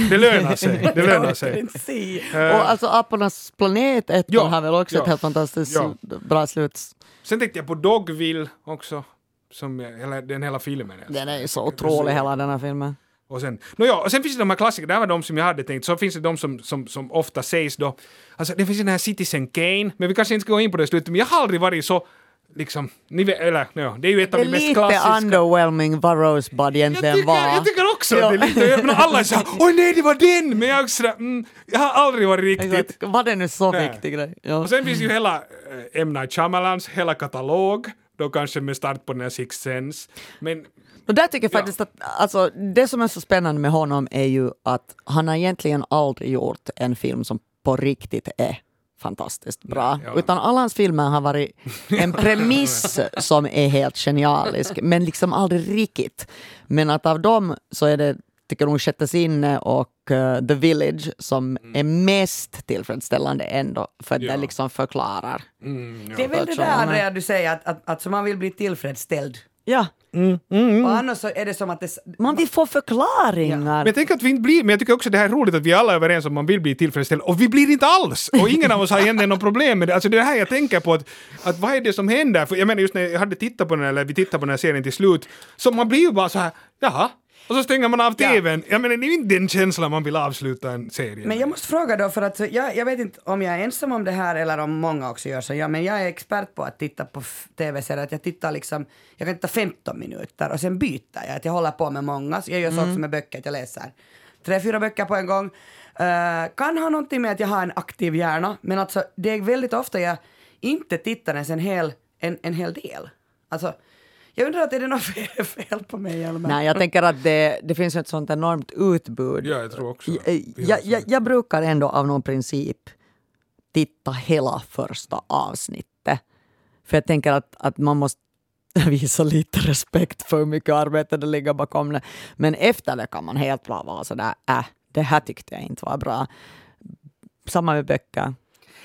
Det lönar sig. Det lönar sig. Eh, Och alltså Apornas planet 1 ja, har väl också ja, ett helt fantastiskt ja. bra slut. Sen tänkte jag på Dogville också, som hela, den hela filmen. alltså. Den är ju så otrolig hela den här filmen. Och sen, no, ja, och sen finns det de här klassikerna, det här var de som jag hade tänkt, så finns det de som, som, som ofta sägs då, alltså det finns den här Citizen Kane, men vi kanske inte ska gå in på det slutet, men jag har aldrig varit så, liksom, ni vet, eller ja, det är ju ett Det av är de mest lite klassiska. underwhelming vad Rosebud jag egentligen tycker, var. jag tycker också! Ja. Det är lite, men alla är såhär oj nej det var den! Men jag är också sådär, mm, jag har aldrig varit riktigt. Var det nu så Nej. viktig grej? Ja. Och sen finns ju hela äh, M. Night Shyamalans hela katalog, då kanske med start på den här Sixth Sense. Men Och där tycker jag Ja. faktiskt att alltså, det som är så spännande med honom är ju att han har egentligen aldrig gjort en film som på riktigt är fantastiskt bra. Ja. Utan alla hans filmer har varit en premiss som är helt genialisk, men liksom aldrig riktigt. Men att av dem så är det, tycker nog Sjätte sinne och eh, The Village som är mest tillfredsställande ändå, för att Ja. det liksom förklarar. mm, ja. Det är väl det där du säger att, att, att så man vill bli tillfredsställd. Ja, Och annars så är det som att det... man vill få förklaringar. Men jag tänker att vi inte blir, men jag tycker också det här är roligt att vi alla är överens om att man vill bli tillfredsställd och vi blir inte alls! Och ingen av oss har egentligen något problem med det. Alltså det är det här jag tänker på att, att vad är det som händer? För jag menar just när jag hade tittat på den här, eller vi tittade på den här serien till slut, så man blir ju bara så här, jaha, och så stänger man av Ja. TVn. Jag menar det är ju inte den känslan man vill avsluta en serie Men jag måste fråga då, för att jag, jag vet inte om jag är ensam om det här eller om många också gör så, ja, men jag är expert på att titta på tv-serier, att jag tittar liksom, jag kan titta 15 minuter och sen byter jag, att jag håller på med många, så jag gör så också med böcker, att jag läser tre, fyra böcker på en gång. Eh, kan ha någonting med att jag har en aktiv hjärna, men alltså det är väldigt ofta jag inte tittar ens en hel, en, en hel del. Alltså, jag undrar att är det något fel, fel på mig eller? Nej, jag tänker att det, det finns ett sånt enormt utbud. Ja, jag tror också. Jag, jag, jag, jag brukar ändå av någon princip titta hela första avsnittet. För jag tänker att, att man måste visa lite respekt för hur mycket arbete det ligger bakom det. Men efter det kan man helt bra vara sådär, äh, det här tyckte jag inte var bra. Samma med böcker.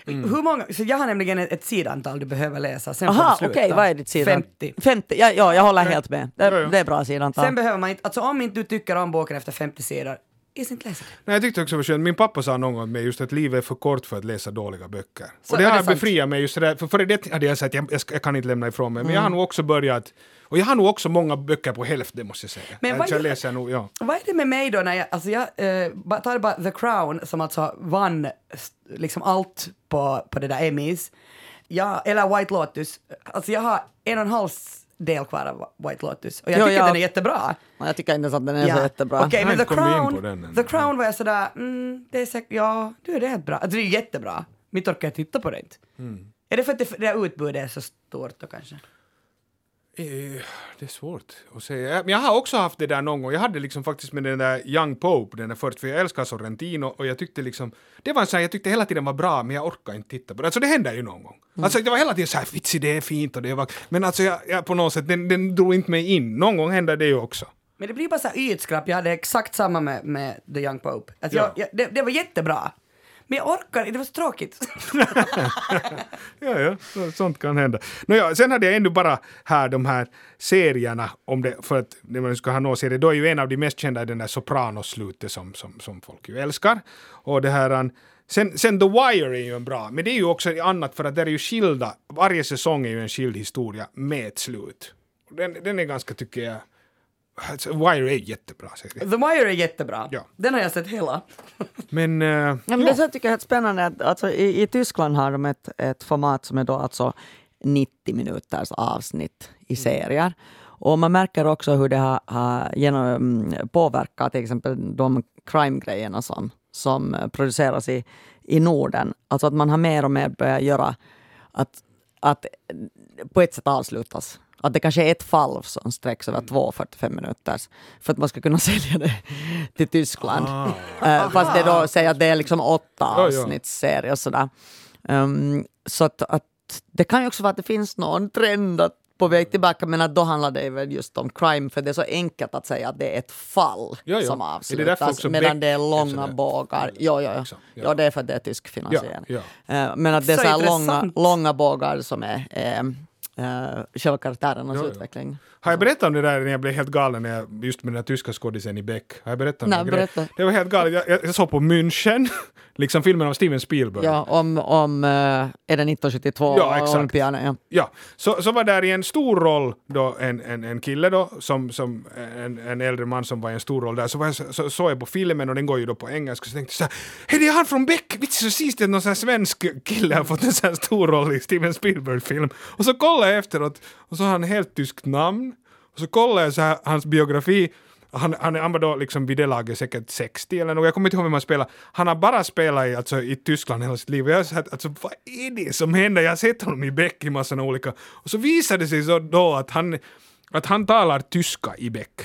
Hur många, så jag har nämligen ett, ett sidantal du behöver läsa, sen får Aha, du okej, sluta. vad är ditt sidan? 50. 50, ja, ja jag håller helt med. Det, Ja, ja. det är bra sidantal. Sen behöver man inte, alltså om inte du tycker om boken efter 50 sidor, is inte läsa den. Nej, jag tyckte också det var skönt. Min pappa sa någon gång med just att livet är för kort för att läsa dåliga böcker. Så och det är har det sant? befriat mig just sådär, för före det hade jag sagt jag, jag, ska, jag kan inte lämna ifrån mig, men jag har nog också börjat, och jag har nog också många böcker på hälften måste jag säga. Men jag, vad jag läser nog, ja. Vad är det med mig då när jag, alltså jag eh, tar bara The Crown som alltså vann liksom allt på, på det där Emmys. Ja, eller White Lotus. Alltså jag har en och en halv del kvar av White Lotus och jag Jo, tycker ja. den är jättebra. Ja, Jag tycker inte ens att den är så jättebra. Okej, Jag men The Crown. The Crown var jag sådär, mm, det är säkert, ja, du är det helt bra. Alltså det är jättebra. Mitt orkar jag titta på det inte. Mm. Är det för att det, det utbudet är så stort då kanske? Eh, Det är svårt att säga. Men jag har också haft det där någon gång. Jag hade liksom faktiskt med den där Young Pope, den där först, för jag älskar Sorrentino och jag tyckte liksom, det var en sån här, jag tyckte hela tiden var bra men jag orkar inte titta på det. Alltså det händer ju någon gång. Alltså det var hela tiden så här, vitsi det är fint och det var, men alltså jag, jag på något sätt, den, den drog inte mig in. Någon gång händer det ju också. Men det blir bara så här ytskrapp. Jag hade exakt samma med, med The Young Pope. Alltså Ja. jag, jag, det, det var jättebra. Men jag orkar inte, det var så tråkigt. Ja, ja, sånt kan hända. Nåja, sen hade jag ändå bara här de här serierna, om det, för att när man ska ha någon serie, då är ju en av de mest kända den där Sopranos-slutet som, som, som folk ju älskar. Och det här, sen, sen The Wire är ju en bra, men det är ju också annat för att det är ju skilda, varje säsong är ju en skild historia med ett slut. Den, den är ganska, tycker jag, alltså, Wire är jättebra serie. The Wire är jättebra. Ja. Den har jag sett hela. Men, Ja, men ja. det så tycker jag är speciellt att alltså, i, i Tyskland har de ett, ett format som är då alltså 90 minuters avsnitt i serier. Och man märker också hur det har, har genom, mm, påverkat till exempel de crime-grejerna som, som produceras i, i Norden. Alltså att man har mer och mer börjat göra att, att på ett sätt avslutas. Att det kanske är ett fall som sträcks över två 45 minuters för att man ska kunna sälja det till Tyskland. Eh, fast det då säger att det är liksom åtta Ja, ja. avsnittsserie och sådär. Um, så att, att det kan ju också vara att det finns någon trend att på väg tillbaka men att då handlar det väl just om crime för det är så enkelt att säga att det är ett fall Ja, ja. som Är det avslutas också medan det är är långa bågar. Jo, jo, jo. Ja. ja, det är för att det är tysk finansiering. Ja, Eh, Men att det är Så så här långa, långa bågar som är eh, eh, själva karaktärernas Ja, ja. utveckling. Har jag berättat om det där när jag blev helt galen när jag, just med den där tyska skådisen i Beck? Har jag berättat om Nej, berätta. Det var helt galet. Jag, jag, jag såg på München, liksom filmen av Steven Spielberg. Ja, om, om eh, är det 1972 Ja, exakt. olympiaden? Ja. Ja, så, så var där i en stor roll då en, en, en kille då, som, som en, en äldre man som var i en stor roll där, så, jag, så, så såg jag på filmen och den går ju då på engelska, så tänkte jag såhär, hej det är han från Beck, vitsi så sist att någon sån här svensk kille har fått en sån här stor roll i Steven Spielberg-film. Och så kollade jag efteråt, och så har han helt tyskt namn, och så kollade jag så här, hans biografi, Han, han, han var då liksom vid det laget säkert 60 eller något, jag kommer inte ihåg vem han spelade. Han har bara spelat i, alltså, i Tyskland hela sitt liv. Och jag har sagt, alltså vad är det som händer? Jag har sett honom i Beck i massa olika... Och så visade det sig så då att han, att han talar tyska i Beck.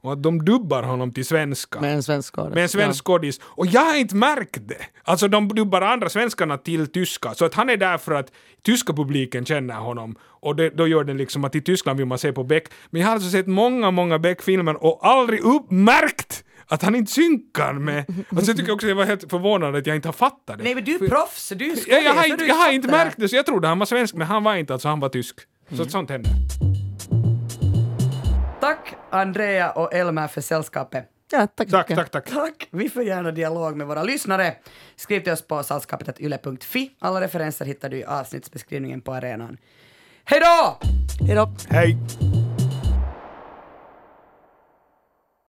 Och att de dubbar honom till svenska. Med en svensk skådis. Med en svensk skådis. Och jag har inte märkt det. Alltså de dubbar andra svenskarna till tyska. Så att han är där för att tyska publiken känner honom. Och det, då gör det liksom att i Tyskland vill man se på Beck. Men jag har alltså sett många, många Beck-filmer och aldrig uppmärkt att han inte synkar med... Alltså jag tycker också att jag var helt förvånad att jag inte har fattat det. Nej men du är proffs, du är jag, skådis, jag, har så inte, jag har inte det märkt det, så jag trodde han var svensk, men han var inte, alltså han var tysk. Så sånt händer. Tack Andrea och Elmer för sällskapet. Ja, tack Tack, tack, tack. Tack! Vi får gärna dialog med våra lyssnare. Skriv till oss på salskapet.yle.fi. Alla referenser hittar du i avsnittsbeskrivningen på arenan. Hej då! Hej då. Hej!